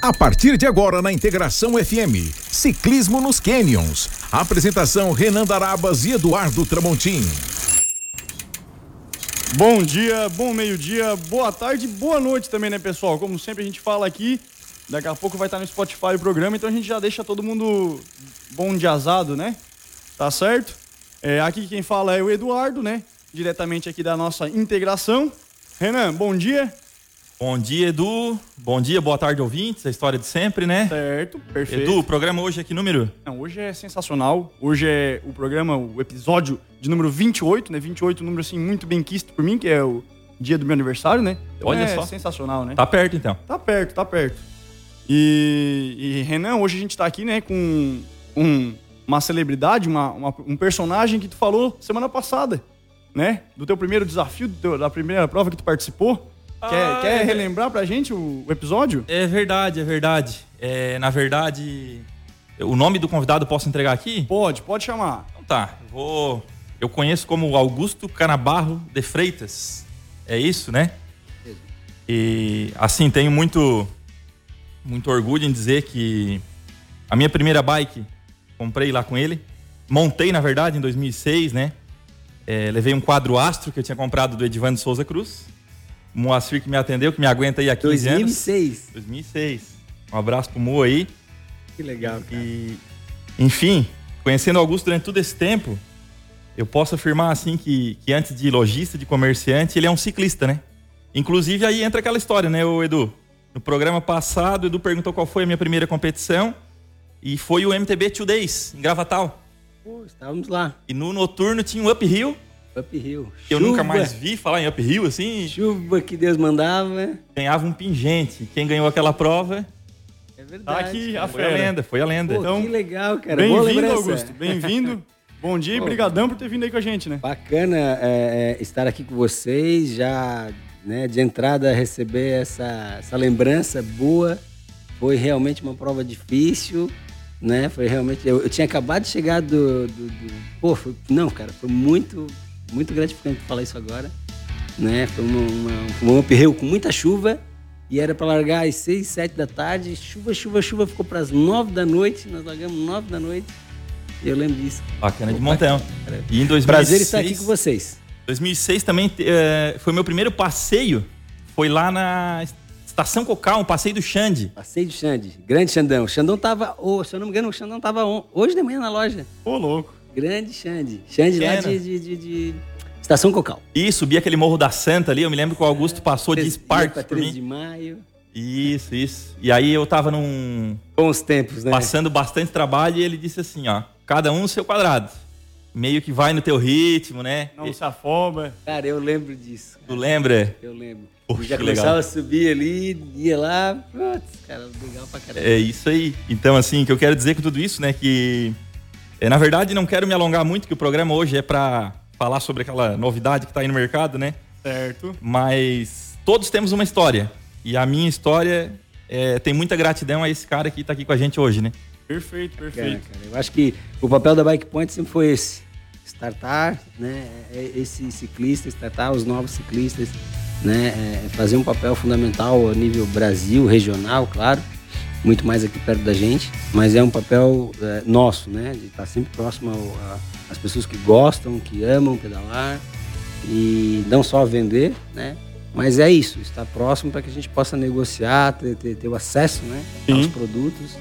A partir de agora na Integração FM, Ciclismo nos Canyons. Apresentação Renan Darabas e Eduardo Tramontim. Bom dia, bom meio-dia, boa tarde, boa noite também, né, pessoal? Como sempre a gente fala aqui, daqui a pouco vai estar no Spotify o programa, então a gente já deixa todo mundo bom diazado, né? Tá certo? É, aqui quem fala é o Eduardo, né? Diretamente aqui da nossa integração. Renan, bom dia. Bom dia, Edu. Bom dia, boa tarde, ouvintes. A história de sempre, né? Certo, perfeito. Edu, o programa hoje é que número? Não, hoje é sensacional. Hoje é o programa, o episódio de número 28, né? 28, número assim muito bem quisto por mim, que é o dia do meu aniversário, né? Então Olha é só. sensacional, né? Tá perto, então. Tá perto, tá perto. E, e Renan, hoje a gente tá aqui, né, com um, uma celebridade, uma, uma- um personagem que tu falou semana passada, né? Do teu primeiro desafio, teu- da primeira prova que tu participou. Quer, Ah, quer é. relembrar pra gente o, o episódio? É verdade, é verdade. É, na verdade, o nome do convidado posso entregar aqui? Pode, pode chamar. Então tá, eu vou. Eu conheço como Augusto Canabarro de Freitas. É isso, né? E assim, tenho muito muito orgulho em dizer que a minha primeira bike comprei lá com ele. Montei, na verdade, em 2006, né? É, levei um quadro Astro que eu tinha comprado do Edivando Souza Cruz. Moacir que me atendeu, que me aguenta aí há 15 anos. 2006. 2006. Um abraço pro Mo aí. Que legal, cara. E, enfim, conhecendo o Augusto durante todo esse tempo, eu posso afirmar assim que, que antes de lojista, de comerciante, ele é um ciclista, né? Inclusive aí entra aquela história, né, o Edu? No programa passado, o Edu perguntou qual foi a minha primeira competição e foi o MTB Two Days, em Gravatal. Pô, estávamos lá. E no noturno tinha um uphill, Uphill. eu nunca mais vi falar em uphill, assim, Chuva que Deus mandava. ganhava um pingente. Quem ganhou aquela prova É Tá verdade. aqui cara. a foi a lenda, foi a lenda. Pô, Então, que legal, cara. Bem-vindo. Augusto. Bem-vindo. Bom dia e brigadão por ter vindo aí com a gente, né? Bacana é, é, estar aqui com vocês, já né, de entrada receber essa, essa lembrança boa. Foi realmente uma prova difícil, né? Foi realmente. Eu, eu tinha acabado de chegar do. do, do- pô, foi, não, cara, foi muito, muito gratificante falar isso agora. Né? Foi uma, uma, um uphill com muita chuva e era para largar às 6, 7 da tarde. Chuva, chuva, chuva, ficou para as 9 da noite. Nós largamos 9 da noite. E eu lembro disso. Bacana de montão. E em 2006, Prazer estar aqui com vocês. 2006 também eh, foi meu primeiro passeio. Foi lá na Estação Cocal, um passeio do Xande. Passei de Xande, grande Xandão. O Xandão tava, oh, se eu não me engano, o Xandão tava on- hoje de manhã na loja. Ô, louco. Grande Xande. Xande lá de, de, de- de Estação Cocal. E subi aquele Morro da Santa ali. Eu me lembro que o Augusto passou de pra por 13 mim. de maio. Isso, isso. E aí eu tava num. Bons tempos, né? passando bastante trabalho e ele disse assim: ó, cada um no seu quadrado. Meio que vai no teu ritmo, né? Não se afoba. Cara, eu lembro disso. Tu lembra? Eu lembro. Poxa, já começava legal. a subir ali, ia lá. Putz, cara, legal pra caramba. É isso aí. Então, assim, o que eu quero dizer com tudo isso, né? Que, é, na verdade, não quero me alongar muito, que o programa hoje é pra falar sobre aquela novidade que tá aí no mercado, né? Certo. Mas todos temos uma história. E a minha história é, tem muita gratidão a esse cara que tá aqui com a gente hoje, né? Perfeito, perfeito. cara, eu acho que o papel da Bike Point sempre foi esse. Startar, né? é- Esse ciclista, startar os novos ciclistas, né? é fazer um papel fundamental a nível Brasil, regional, claro. Muito mais aqui perto da gente. Mas é um papel é, nosso, né? De estar sempre próximo às pessoas que gostam, que amam pedalar. E não só vender, né? Mas é isso, estar próximo para que a gente possa negociar, ter, ter, ter o acesso né, aos produtos.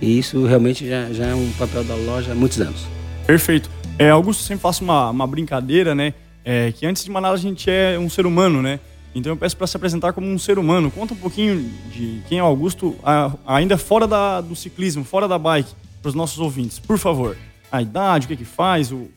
E isso realmente já, já é um papel da loja há muitos anos. Perfeito. É, Augusto, sempre faço uma, uma brincadeira, né? É, que antes de mais nada a gente é um ser humano, né? Então eu peço para se apresentar como um ser humano. Conta um pouquinho de quem é o Augusto, ainda fora da, do ciclismo, fora da bike, para os nossos ouvintes, por favor. A idade, o que que faz, o...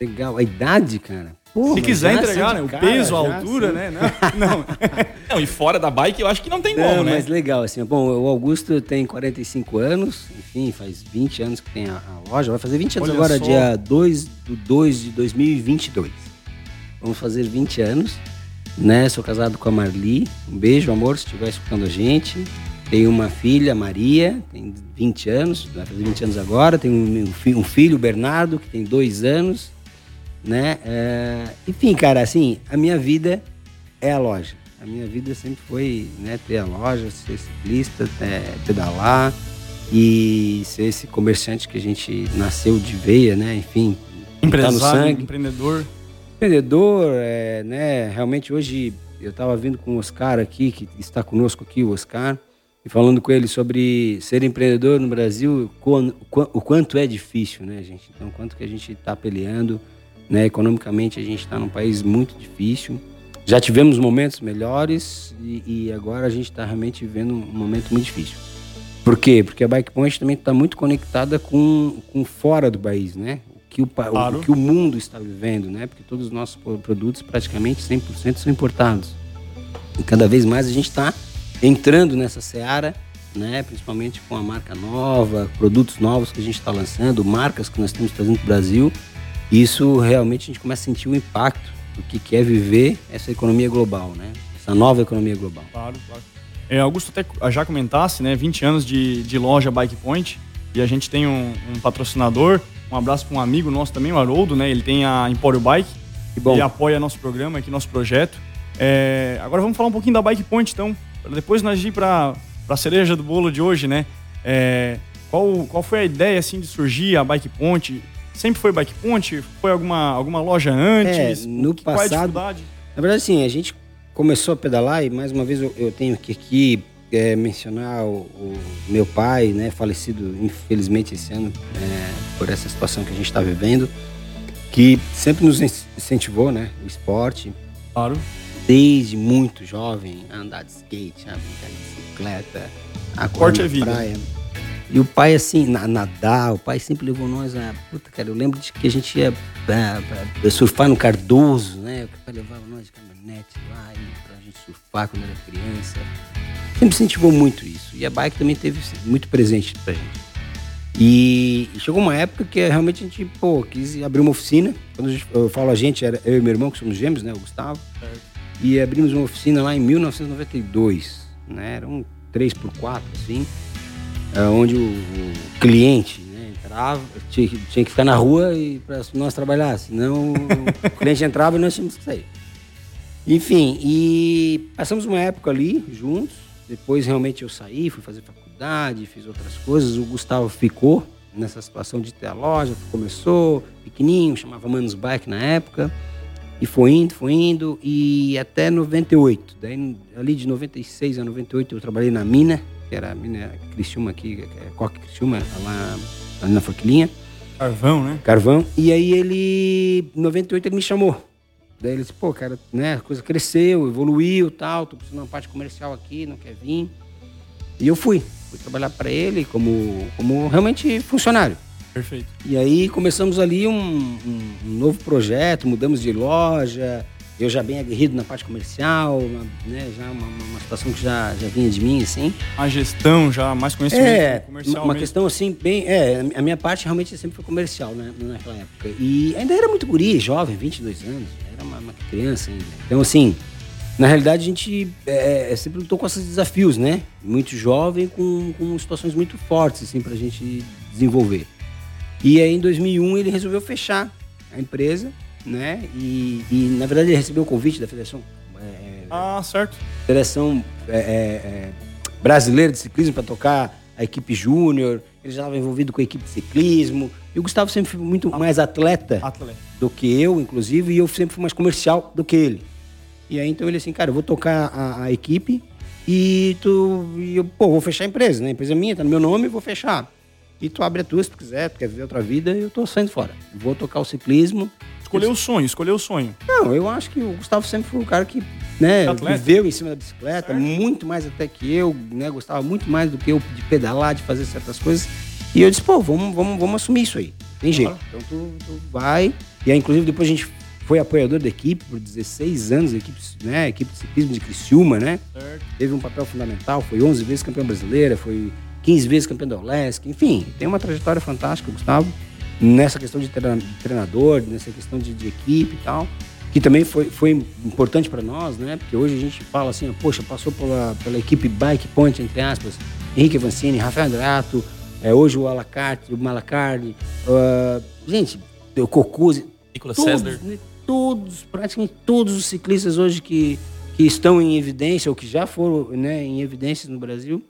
Legal. A idade, cara. Pô, se quiser já entregar, né? de O cara, peso, a altura, são- né? Não, não. Não, e fora da bike eu acho que não tem Não, como, né? mas legal, assim. Bom, o Augusto tem 45 anos, enfim, faz 20 anos que tem a, a loja. Vai fazer 20 anos Olha agora, só. dia 2 do 2 de 2022. Vamos fazer 20 anos, né? Sou casado com a Marli. Um beijo, amor, se estiver escutando a gente. Tenho uma filha, Maria, tem 20 anos, vai fazer 20 anos agora. Tenho um, fi- filho, Bernardo, que tem 2 anos, né? É, enfim, cara, assim, a minha vida é a loja. A minha vida sempre foi né, ter a loja, ser ciclista, é, pedalar e ser esse comerciante que a gente nasceu de veia, né? Enfim, tá Empresário, no sangue. empreendedor. Empreendedor, é, né? Realmente hoje eu estava vindo com o Oscar aqui, que está conosco aqui, o Oscar, e falando com ele sobre ser empreendedor no Brasil, o quanto é difícil, né, gente? Então, quanto que a gente está peleando, né? Economicamente, a gente está num país muito difícil. Já tivemos momentos melhores e, e agora a gente está realmente vivendo um momento muito difícil. Por quê? Porque a Bike Point também está muito conectada com, com fora do país, né? Que o, claro. o, que o mundo está vivendo, né? Porque todos os nossos produtos, praticamente 100%, são importados. E cada vez mais a gente está entrando nessa seara, né? Principalmente com a marca nova, produtos novos que a gente está lançando, marcas que nós estamos trazendo para o Brasil. Isso realmente a gente começa a sentir o impacto do que quer viver essa economia global, né? Essa nova economia global. Claro, claro. É, Augusto até já comentasse, né? 20 anos de, de loja Bike Point e a gente tem um, um patrocinador. Um abraço para um amigo nosso também, o Haroldo, né? Ele tem a Empório Bike e apoia nosso programa aqui, nosso projeto. É, agora vamos falar um pouquinho da Bike Point, então, depois nós ir para a cereja do bolo de hoje, né? É, qual, qual foi a ideia assim de surgir a Bike Point? Sempre foi Bike Point? Foi alguma, alguma loja antes? É, no que, passado. Na verdade, sim, a gente começou a pedalar e mais uma vez eu, eu tenho que aqui é, mencionar o, o, meu pai, né, falecido infelizmente esse ano é, por essa situação que a gente está vivendo, que sempre nos incentivou, né, o esporte. Claro. Desde muito jovem, a andar de skate, a brincar de bicicleta, a correr é na praia. E o pai, assim, na, nadar, o pai sempre levou nós a. Puta, cara, eu lembro de que a gente ia pra, pra surfar no Cardoso, né? O pai levava nós de caminhonete lá pra gente surfar quando era criança. Sempre incentivou muito isso. E a bike também teve muito presente pra gente. E chegou uma época que realmente a gente, pô, quis abrir uma oficina. Quando eu falo a gente, era eu e meu irmão, que somos gêmeos, né? O Gustavo. E abrimos uma oficina lá em 1992, né? Era um 3x4, assim é onde o, o cliente né, entrava, tinha, tinha, que ficar na rua e para nós trabalhar, senão o cliente entrava e nós tínhamos que sair. Enfim, e passamos uma época ali juntos. Depois realmente eu saí, fui fazer faculdade, fiz outras coisas. O Gustavo ficou nessa situação de ter a loja, começou pequenininho, chamava Manos Bike na época. E foi indo, foi indo, e até 98. Daí, ali de 96 a 98, eu trabalhei na mina, que era a mina Criciúma aqui, é Coque Criciúma, lá, ali na Forquilinha. Carvão, né? Carvão. E aí ele, em 98, ele me chamou. Daí ele disse, pô, cara, né, a coisa cresceu, evoluiu tal, tô precisando de uma parte comercial aqui, não quer vir. E eu fui. Fui trabalhar para ele como, como realmente funcionário. Perfeito. E aí começamos ali um, um, um novo projeto, mudamos de loja, eu já bem aguerrido na parte comercial, né, já uma, uma, situação que já, já vinha de mim, assim. A gestão já mais conhecimento é, comercial uma mesmo. questão assim, bem, é, a minha parte realmente sempre foi comercial, né, naquela época. E ainda era muito guri, jovem, 22 anos, era uma, uma criança ainda. Então, assim, na realidade a gente é, é sempre lutou com esses desafios, né, muito jovem, com, com situações muito fortes, assim, pra gente desenvolver. E aí, em 2001, ele resolveu fechar a empresa, né? E, e na verdade ele recebeu o convite da Federação. É, ah, certo. Federação é, é, é Brasileira de Ciclismo para tocar a equipe júnior. Ele já estava envolvido com a equipe de ciclismo. E o Gustavo sempre foi muito mais atleta, atleta, do que eu, inclusive, e eu sempre fui mais comercial do que ele. E aí então ele assim, cara, eu vou tocar a, a equipe e tu. E eu, pô, vou fechar a empresa, né? A empresa é minha, tá no meu nome, vou fechar. E tu abre a tua se tu quiser, tu quer viver outra vida, eu tô saindo fora. Vou tocar o ciclismo Escolheu o sonho, escolheu o sonho. Não, eu acho que o Gustavo sempre foi um cara que né, viveu em cima da bicicleta, certo. muito mais até que eu, né? Gostava muito mais do que eu de pedalar, de fazer certas coisas. E eu disse, pô, vamos, vamos, vamos assumir isso aí. Tem jeito. Então tu, tu vai. E aí, inclusive, depois a gente foi apoiador da equipe por 16 anos, a equipe, né, equipe de ciclismo de Criciúma, né? Certo. Teve um papel fundamental, foi 11 vezes campeão brasileira, foi 15 vezes campeão da Olesc, enfim, tem uma trajetória fantástica, Gustavo nessa questão de treinador, nessa questão de, de equipe e tal, que também foi, foi importante para nós, né? Porque hoje a gente fala assim, poxa, passou pela, pela equipe Bike Point, entre aspas, Henrique Avancini, Rafael Andrato, é, hoje o Alacarte, o Malacardi, uh, gente, o Cocuzzi, Nicolas César. Né, todos, praticamente todos os ciclistas hoje que, que estão em evidência, ou que já foram né, em evidências no Brasil,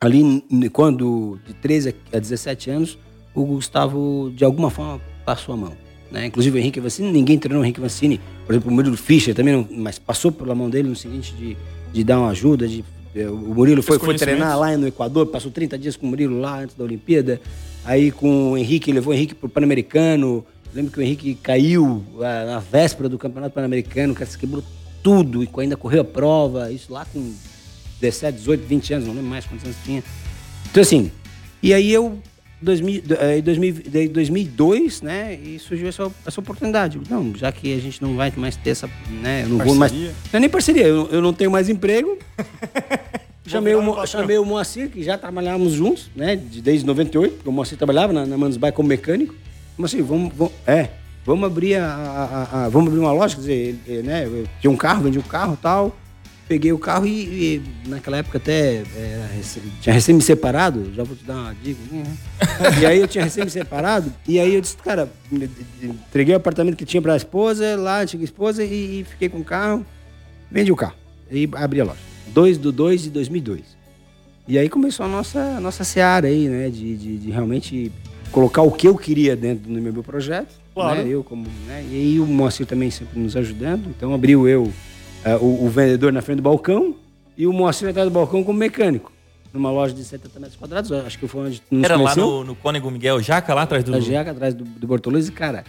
ali quando de 13 a 17 anos, o Gustavo, de alguma forma, passou a mão. Né? Inclusive o Henrique Vancini, ninguém treinou o Henrique Vancini. Por exemplo, o Murilo Fischer também, não, mas passou pela mão dele no seguinte de, de dar uma ajuda, de o Murilo foi, foi treinar lá no Equador, passou 30 dias com o Murilo lá antes da Olimpíada. Aí com o Henrique, levou o Henrique para o Pan-Americano. Lembro que o Henrique caiu ah, na véspera do Campeonato Pan-Americano, que se quebrou tudo e ainda correu a prova. Isso lá com 17, 18, 20 anos, não lembro mais quantos anos tinha. Então assim, e aí eu 2000, em 2002, né, e surgiu essa, essa oportunidade. Não, já que a gente não vai mais ter essa, né, eu não parceria. vou mais, não é nem parceria, eu, eu não tenho mais emprego. chamei, o, chamei o Moacir, que já trabalhávamos juntos, né, desde 98, porque o Moacir trabalhava na, na Manos Bay como mecânico. Moacir, vamos, vamos, é, vamos abrir a, a, a, vamos abrir uma loja, quer dizer, né, tinha um carro, vendi um carro e tal, peguei o carro e, e naquela época até era, tinha recém me separado, já vou te dar uma dica. Uhum. e aí eu tinha recém me separado, e aí eu disse, cara, entreguei o apartamento que tinha para a esposa, lá, antiga esposa, e, e, fiquei com o carro, vendi o carro. E abri a loja. 2 do 2 de 2002. E aí começou a nossa, a nossa seara aí, né, de, de, de realmente colocar o que eu queria dentro do meu projeto. Claro. Né, eu como, né, e aí o Moacir também sempre nos ajudando, então abriu eu é, o, o, vendedor na frente do balcão e o Moacir atrás do balcão como mecânico. Numa loja de 70 metros quadrados, acho que foi onde nos Era conheceu. lá no, no Cônego Miguel Jaca, lá atrás do... A Jaca, atrás do, do Bortoluz. E, cara,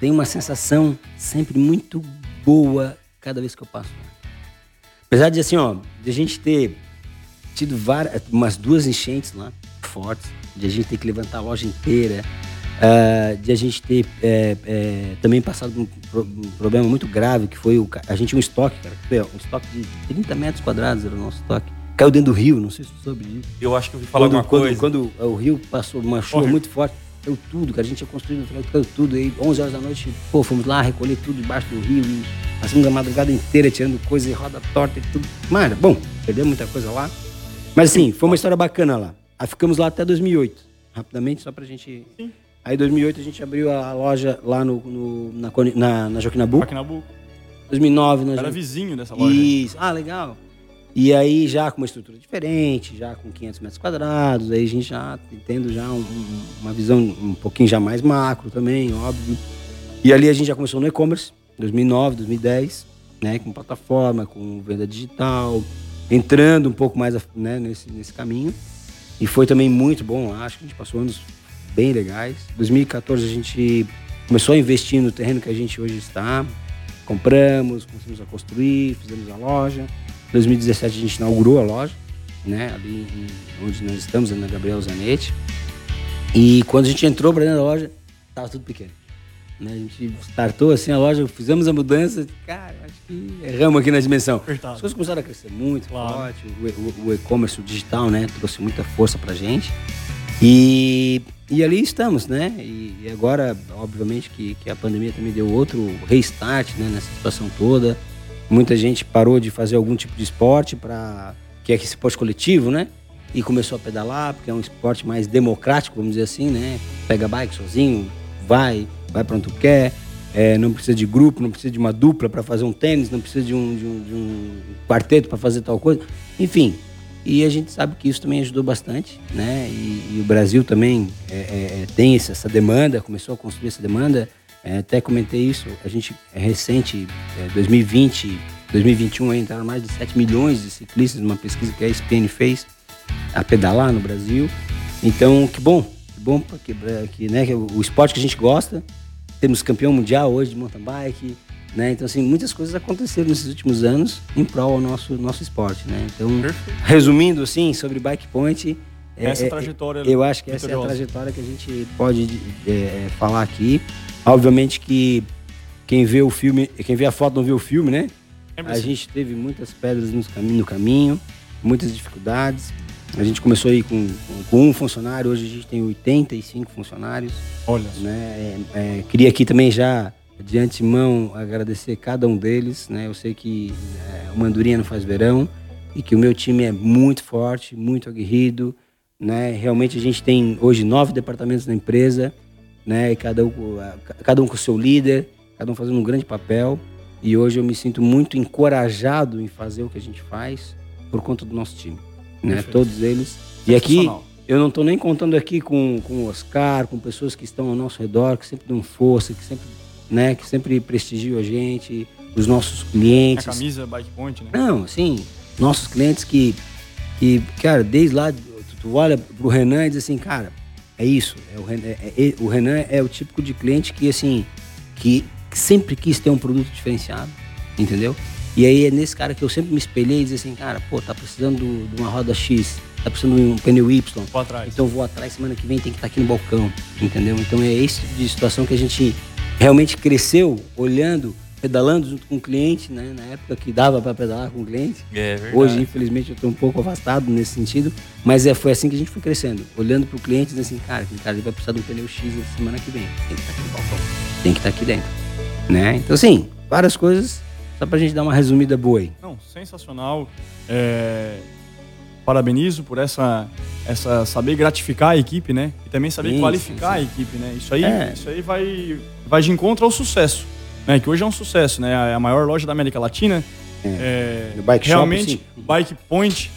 tem uma sensação sempre muito boa cada vez que eu passo lá. Apesar de, assim, ó, de a gente ter tido várias, umas duas enchentes lá, fortes, de a gente ter que levantar a loja inteira, Uh, de a gente ter é, é, também passado por um problema muito grave, que foi o, a gente tinha um estoque, cara, um estoque de 30 metros quadrados era o nosso estoque. Caiu dentro do rio, não sei se você soube disso. Eu acho que eu ouvi falar quando, alguma quando, coisa. Quando o rio passou uma chuva muito forte, caiu tudo, cara. A gente tinha construído, caiu tudo. Aí, 11 horas da noite, pô, fomos lá recolher tudo debaixo do rio. E passamos a madrugada inteira tirando coisa e roda torta e tudo. Mano, bom, perdeu muita coisa lá. Mas assim, foi uma história bacana lá. Aí ficamos lá até 2008. Rapidamente, só pra gente... Sim Aí em 2008 a gente abriu a loja lá no, no na, na, na. Joaquim Nabuco. 2009 nós Era vizinho dessa loja. Isso. Ah, legal. E aí já com uma estrutura diferente, já com 500 metros quadrados, aí a gente já tendo já um, uma visão um pouquinho já mais macro também, óbvio. E ali a gente já começou no e-commerce, 2009, 2010, né, com plataforma, com venda digital, entrando um pouco mais né, nesse, nesse caminho. E foi também muito bom, acho que a gente passou anos bem legais. 2014 a gente começou a investir no terreno que a gente hoje está. Compramos, começamos a construir, fizemos a loja. 2017 a gente inaugurou a loja, né? Ali onde nós estamos, na Gabriel Zanetti. E quando a gente entrou para dentro da loja, estava tudo pequeno. Né? A gente startou assim a loja, fizemos a mudança, cara, acho que erramos aqui na dimensão. Apertado. As coisas começaram a crescer muito claro. forte, o e-commerce, o digital, né, trouxe muita força pra gente. E e ali estamos, né? E, e agora, obviamente, que, que, a pandemia também deu outro restart né, nessa situação toda. Muita gente parou de fazer algum tipo de esporte para que é esse esporte coletivo, né? E começou a pedalar, porque é um esporte mais democrático, vamos dizer assim, né? Pega bike sozinho, vai, vai para onde tu quer. É, não precisa de grupo, não precisa de uma dupla para fazer um tênis, não precisa de um, de um, de um quarteto para fazer tal coisa. Enfim, e a gente sabe que isso também ajudou bastante, né? E, e o Brasil também é, é, é tem essa demanda, começou a construir essa demanda. É, até comentei isso, a gente é recente, 2020, 2021 entraram mais de 7 milhões de ciclistas numa pesquisa que a ESPN fez a pedalar no Brasil. Então, que bom, que bom que, que, né, que o esporte que a gente gosta. Temos campeão mundial hoje de mountain bike, né? Então, assim, muitas coisas aconteceram nesses últimos anos em prol ao nosso, nosso esporte. Né? Então, Perfeito. resumindo assim, sobre Bike Point. É, essa é, trajetória. Eu acho que essa é a trajetória que a gente pode é, falar aqui. Obviamente que quem vê o filme, quem vê a foto não vê o filme, né? a gente teve muitas pedras no caminho, no caminho, muitas dificuldades. A gente começou aí com, com, um funcionário, hoje a gente tem 85 funcionários. Olha. Né? É, é, queria aqui também já de antemão agradecer cada um deles, né? Eu sei que é, uma andorinha não faz verão e que o meu time é muito forte, muito aguerrido, né? Realmente a gente tem hoje nove departamentos na empresa, né? E cada um, cada um com o seu líder, cada um fazendo um grande papel. E hoje eu me sinto muito encorajado em fazer o que a gente faz por conta do nosso time. Né? Todos eles. E aqui, eu não estou nem contando aqui com, com o Oscar, com pessoas que estão ao nosso redor, que sempre dão força, que sempre, né, que sempre prestigiam a gente, os nossos clientes. A camisa Bike Point, né? Não, assim, nossos clientes que, que cara, desde lá, tu, olha pro Renan e diz assim, cara, é isso. É o, Renan, é, é, o Renan é o típico de cliente que, assim, que sempre quis ter um produto diferenciado, entendeu? E aí é nesse cara que eu sempre me espelhei e disse assim, cara, pô, tá precisando de uma roda X, tá precisando de um pneu Y. Vou atrás. Então vou atrás, semana que vem tem que estar tá aqui no balcão, entendeu? Então é esse tipo de situação que a gente realmente cresceu olhando, pedalando junto com o cliente, né? Na época que dava para pedalar com o cliente. É verdade. Hoje, infelizmente, eu tô um pouco afastado nesse sentido, mas é, foi assim que a gente foi crescendo. Olhando pro cliente e dizendo assim, cara, aquele cara ele vai precisar de um pneu X na semana que vem. Tem que estar tá aqui no balcão. Tem que estar tá aqui dentro. Né? Então, assim, várias coisas só pra gente dar uma resumida boa aí. Não, sensacional. É... Parabenizo por essa, essa saber gratificar a equipe, né? E também saber sim, qualificar sim, sim. a equipe, né? Isso aí, é. isso aí vai, vai de encontro ao sucesso, né? Que hoje é um sucesso, né? É a maior loja da América Latina. É. É, bike realmente, shop, Bike Point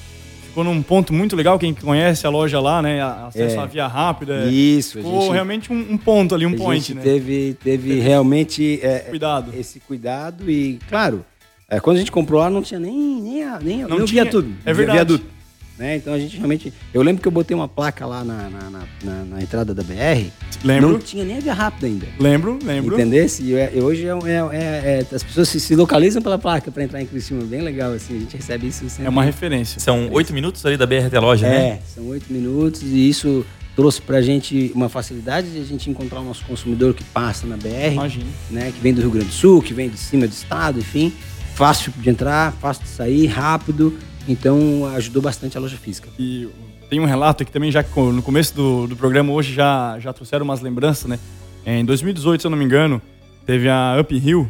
ficou num ponto muito legal. Quem conhece a loja lá, né? Acesso é. à via rápida. Isso, ficou gente, realmente um, um, ponto ali, um a point, gente né? Teve, teve realmente é, cuidado. esse cuidado e, claro, é, quando a gente comprou lá não tinha nem, nem, a, nem, não tinha, tudo. É verdade. Viaduto. Né? Então a gente realmente. Eu lembro que eu botei uma placa lá na, na, na, na entrada da BR. Lembro. Não tinha nem a via rápida ainda. Lembro, lembro. Entendesse? E, e hoje é, é, é, as pessoas se, se localizam pela placa para entrar em Criciúma. Bem legal, assim. A gente recebe isso sempre. É uma referência. São oito minutos ali da BR até a loja, é, né? É, são oito minutos e isso trouxe pra gente uma facilidade de a gente encontrar o nosso consumidor que passa na BR. Imagina. Né, que vem do Rio Grande do Sul, que vem de cima do estado, enfim. Fácil de entrar, fácil de sair, rápido. Então ajudou bastante a loja física. E tem um relato aqui também, já que no começo do, do programa hoje já, já trouxeram umas lembranças, né? Em 2018, se eu não me engano, teve a Up Hill,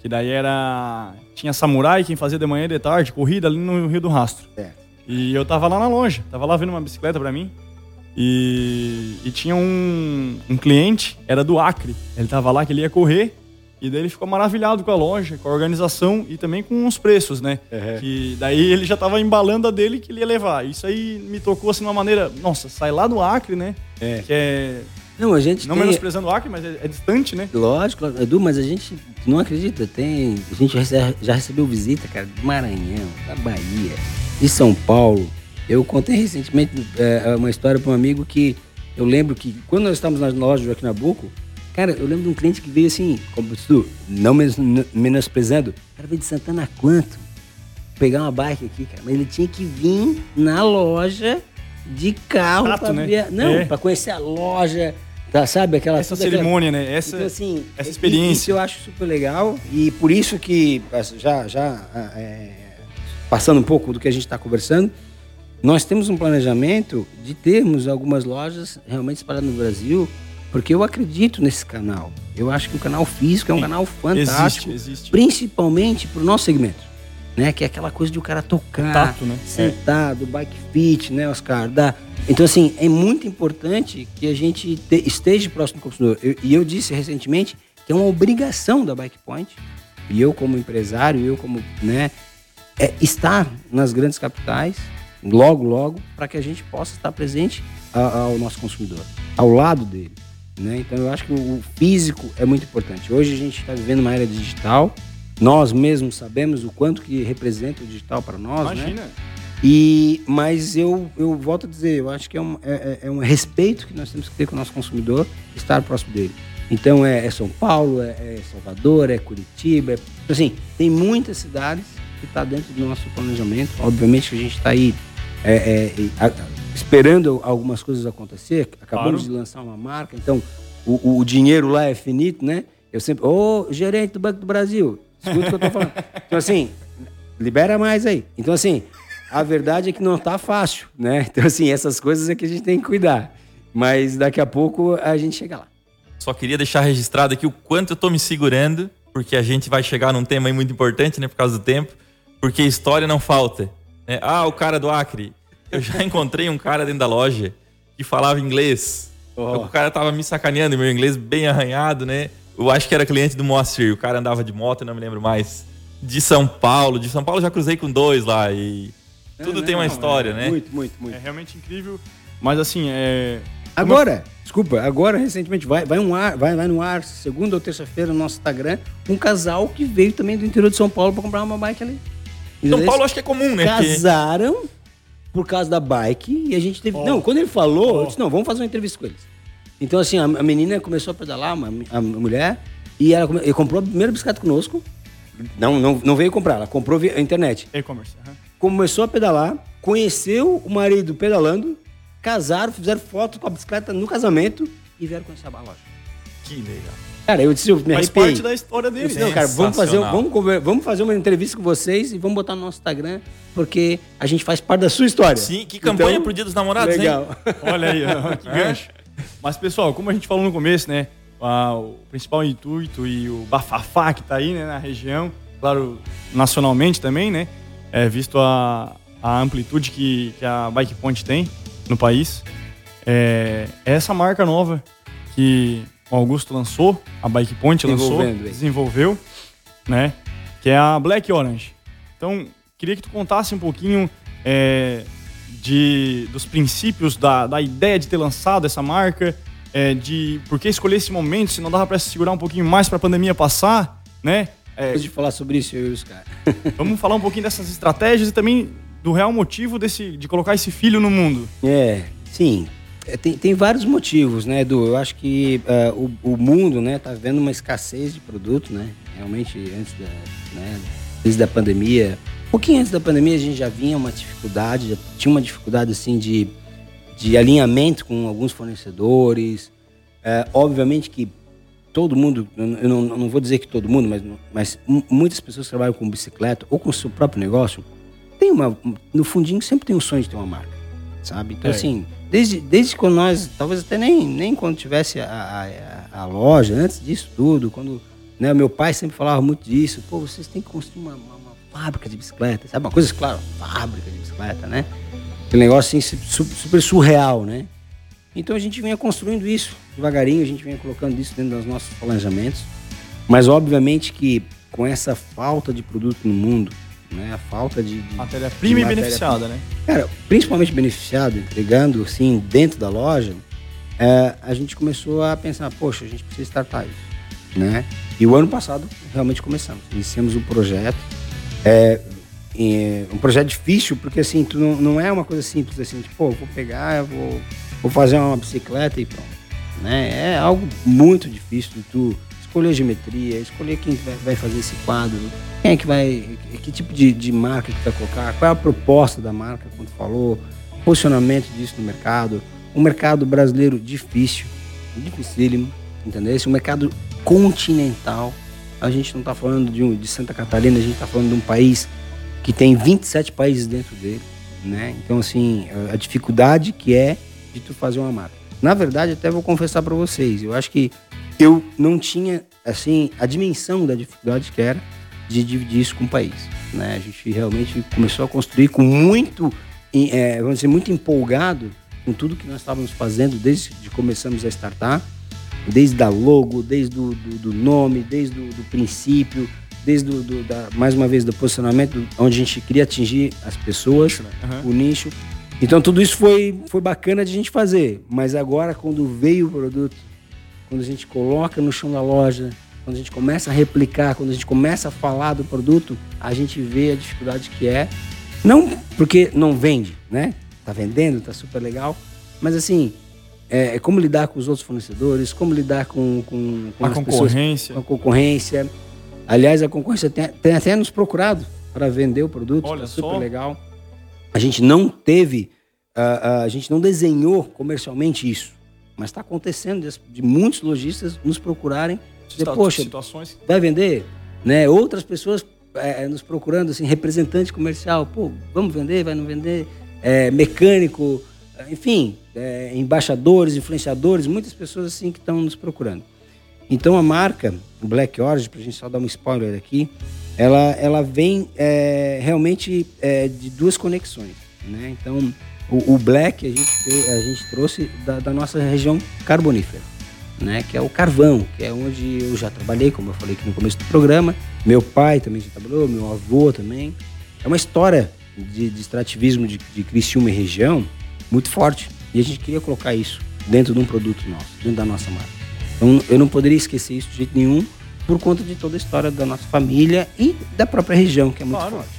que daí era. Tinha samurai, quem fazia de manhã e de tarde, corrida ali no Rio do Rastro. É. E eu tava lá na loja, tava lá vendo uma bicicleta para mim. E, e tinha um, um cliente, era do Acre. Ele tava lá que ele ia correr e daí ele ficou maravilhado com a loja, com a organização e também com os preços, né? Uhum. Que daí ele já estava embalando a dele que ele ia levar. Isso aí me tocou assim de uma maneira, nossa, sai lá do Acre, né? É. Que é não, a gente não tem... menosprezando o Acre, mas é, é, distante, né? Lógico, Edu, mas a gente não acredita, tem, a gente já recebeu visita, cara, do Maranhão, da Bahia, de São Paulo. Eu contei recentemente é, uma história para um amigo que eu lembro que quando nós estávamos na loja do Joaquim Nabuco, Cara, eu lembro de um cliente que veio assim, como tu, não menosprezando, o cara veio de Santana quanto? Pegar uma bike aqui, cara, mas ele tinha que vir na loja de carro para né? ver, não, é. para conhecer a loja, tá, sabe aquela essa cerimônia, aquela... né? Essa então, assim, essa experiência. Isso eu acho super legal e por isso que já já é, passando um pouco do que a gente está conversando, nós temos um planejamento de termos algumas lojas realmente espalhadas no Brasil porque eu acredito nesse canal. Eu acho que o canal físico é um Sim. canal fantástico. Existe, existe. Principalmente pro nosso segmento. Né? Que é aquela coisa de o cara tocar, Tato, né? sentado, é. bike fit, né, Oscar? Da... Então, assim, é muito importante que a gente te... esteja próximo do consumidor. Eu, e eu disse recentemente que é uma obrigação da Bike Point, e eu como empresário, eu como, né, é estar nas grandes capitais, logo, logo, para que a gente possa estar presente ao nosso consumidor, ao lado dele. Né? Então eu acho que o físico é muito importante. Hoje a gente está vivendo uma era digital. Nós mesmos sabemos o quanto que representa o digital para nós, né? Imagina. né? E, mas eu, eu volto a dizer, eu acho que é um, é, é, é um respeito que nós temos que ter com o nosso consumidor, estar próximo dele. Então é, é São Paulo, é, é, Salvador, é Curitiba, é, assim, tem muitas cidades que está dentro do nosso planejamento. Obviamente que a gente está aí é, é esperando algumas coisas acontecer. Acabamos claro. de lançar uma marca, então o, o, dinheiro lá é finito, né? Eu sempre, ô oh, gerente do Banco do Brasil, escuta o que eu tô falando. Então, assim, libera mais aí. Então, assim, a verdade é que não tá fácil, né? Então, assim, essas coisas é que a gente tem que cuidar. Mas daqui a pouco a gente chega lá. Só queria deixar registrado aqui o quanto eu tô me segurando, porque a gente vai chegar num tema aí muito importante, né, por causa do tempo, porque história não falta. Né? Ah, o cara do Acre, eu já encontrei um cara dentro da loja que falava inglês. Oh. O cara tava me sacaneando, meu inglês bem arranhado, né? Eu acho que era cliente do Moacir. O cara andava de moto, não me lembro mais. De São Paulo. De São Paulo já cruzei com dois lá. E tudo Não, tem uma não, história, é né? Muito, muito, muito. É realmente incrível. Mas assim, é. Agora, desculpa, agora recentemente vai, vai, um ar, vai, vai no ar, segunda ou terça-feira no nosso Instagram, um casal que veio também do interior de São Paulo para comprar uma bike ali. São? Paulo acho que é comum, né? Porque- casaram por causa da bike e a gente teve. Ó. Não, quando ele falou, Ó. eu disse, não, vamos fazer uma entrevista com eles. Então, assim, a, a menina começou a pedalar, uma, a mulher, e ela come- comprou a primeira bicicleta conosco. Não, não, não veio comprar, ela comprou via internet. E-commerce. aham. Começou a pedalar, conheceu o marido pedalando, casaram, fizeram foto com a bicicleta no casamento e vieram conhecer a loja. Que legal. Cara, eu disse, eu me Faz arrepiei. parte da história deles. disse, não, cara, vamos fazer, vamos, conver- vamos fazer uma entrevista com vocês e vamos botar no nosso Instagram, porque a gente faz parte da sua história. Sim, que campanha Então, pro Dia dos Namorados, hein? Legal. Olha aí, ó, que gancho. Mas, pessoal, como a gente falou no começo, né? a- o principal intuito e o bafafá que tá aí, né, na região, claro, nacionalmente também, né? É, visto a, a amplitude que, que a Bike Point tem no país. É, é essa marca nova que o Augusto lançou, a Bike Point lançou, desenvolveu, né? Que é a Black Orange. Então, queria que tu contasse um pouquinho é, de, dos princípios da, da ideia de ter lançado essa marca, é, de por que escolher esse momento, se não dava para se segurar um pouquinho mais para a pandemia passar, né? É, Depois de falar sobre isso, eu e os caras. vamos falar um pouquinho dessas estratégias e também do real motivo desse, de colocar esse filho no mundo. É, sim. É, Tem, tem vários motivos, né, Edu? Eu acho que é, o, o mundo, né, tá vendo uma escassez de produto, né? Realmente, antes da, né, desde a pandemia, um pouquinho antes da pandemia a gente já vinha uma dificuldade, já tinha uma dificuldade, assim, de, de alinhamento com alguns fornecedores. É, obviamente que todo mundo, eu não- não, vou dizer que todo mundo, mas, mas mu- muitas pessoas que trabalham com bicicleta ou com o seu próprio negócio, tem uma, no fundinho sempre tem um sonho de ter uma marca, sabe? Então É. assim, desde, desde quando nós, talvez até nem, nem quando tivesse a, a, a loja, antes disso tudo, quando, né, meu pai sempre falava muito disso, pô, vocês têm que construir uma, uma- uma fábrica de bicicleta, sabe? Uma coisa, claro, fábrica de bicicleta, né? Aquele negócio assim, su- super surreal, né? Então a gente vinha construindo isso devagarinho, a gente vinha colocando isso dentro dos nossos planejamentos. Mas obviamente que com essa falta de produto no mundo, né, a falta de, de Matéria-prima e beneficiada, né? Cara, principalmente beneficiado, entregando assim dentro da loja, é, a gente começou a pensar, poxa, a gente precisa startar isso, né? E o ano passado realmente começamos, iniciamos um projeto, é, é, um projeto difícil porque assim, tu não, não é uma coisa simples assim, tipo, pô, vou pegar, vou, vou fazer uma bicicleta e pronto, né? É algo muito difícil de tu escolher geometria, escolher quem vai, fazer esse quadro, quem é que vai, que, tipo de, de marca que vai colocar, qual é a proposta da marca, tu falou, posicionamento disso no mercado, um mercado brasileiro difícil, dificílimo, entendeu? Esse é um mercado continental, a gente não está falando de, um, de Santa Catarina, a gente está falando de um país que tem 27 países dentro dele, né? Então, assim, a dificuldade que é de tu fazer uma marca. Na verdade, até vou confessar para vocês, eu acho que eu não tinha, assim, a dimensão da dificuldade que era de dividir isso com o país, né? A gente realmente começou a construir com muito, é, vamos dizer, muito empolgado com tudo que nós estávamos fazendo desde que começamos a startar, desde a logo, desde o do, do nome, desde o princípio, desde do, do- da, mais uma vez do posicionamento, onde a gente queria atingir as pessoas, Aham. o nicho. Então tudo isso foi, foi bacana de a gente fazer, mas agora quando veio o produto, quando a gente coloca no chão da loja, quando a gente começa a replicar, quando a gente começa a falar do produto, a gente vê a dificuldade que é. Não porque não vende, né? Tá vendendo, tá super legal, mas assim, é, é como lidar com os outros fornecedores, como lidar com, com, com A as pessoas concorrência. com a concorrência. Aliás, a concorrência tem, tem até nos procurado para vender o produto, Olha tá super só. legal. A gente não teve, a gente não desenhou comercialmente isso, mas está acontecendo de, muitos lojistas nos procurarem, dizer, poxa, situações vai vender, né? Outras pessoas eh, nos procurando assim, representante comercial, pô, vamos vender, vai não vender, Eh, mecânico, eh, enfim, eh, embaixadores, influenciadores, muitas pessoas assim que estão nos procurando. Então a marca Black Orange, para a gente só dar um spoiler aqui, ela, ela vem eh, realmente eh, de duas conexões, né? Então o, o Black a gente, te- a gente trouxe da, da nossa região carbonífera. né? Que é o carvão, que é onde eu já trabalhei, como eu falei aqui no começo do programa. Meu pai também já trabalhou, meu avô também. É uma história de, de extrativismo de, de Criciúma e região muito forte. E a gente queria colocar isso dentro de um produto nosso, dentro da nossa marca. Então eu não poderia esquecer isso de jeito nenhum por conta de toda a história da nossa família e da própria região, que é muito Claro, forte.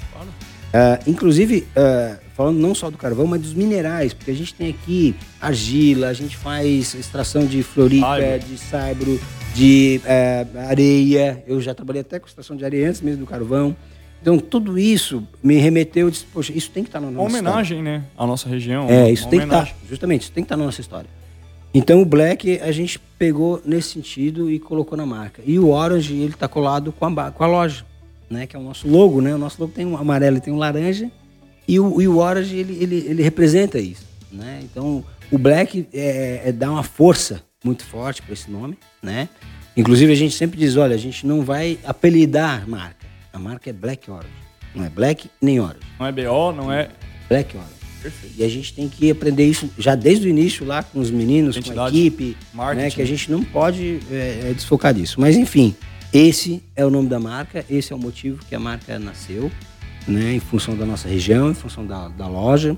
Uh, inclusive, uh, falando não só do carvão, mas dos minerais, porque a gente tem aqui argila, a gente faz extração de Saibro. de saibro, de uh, areia. Eu já trabalhei até com extração de areia antes mesmo do carvão. Então, tudo isso me remeteu, eu disse, poxa, isso tem que estar na nossa Uma história. homenagem, né? À nossa região. É, isso tem que estar, homenagem. justamente, isso tem que estar na nossa história. Então o Black a gente pegou nesse sentido e colocou na marca. E o Orange ele está colado com a, com a loja, né? Que é o nosso logo, né? O nosso logo tem um amarelo e tem um laranja. E o, e o Orange ele, ele, ele representa isso, né? Então o Black é, é dá uma força muito forte para esse nome, né? Inclusive a gente sempre diz, olha, a gente não vai apelidar a marca. A marca é Black Orange. Não é Black nem Orange. Não é BO, não é. Black Orange. E a gente tem que aprender isso já desde o início lá com os meninos, com a Identidade, equipe, marketing. né, que a gente não pode é, é, desfocar disso. Mas enfim, esse é o nome da marca, esse é o motivo que a marca nasceu, né, em função da nossa região, em função da, da loja.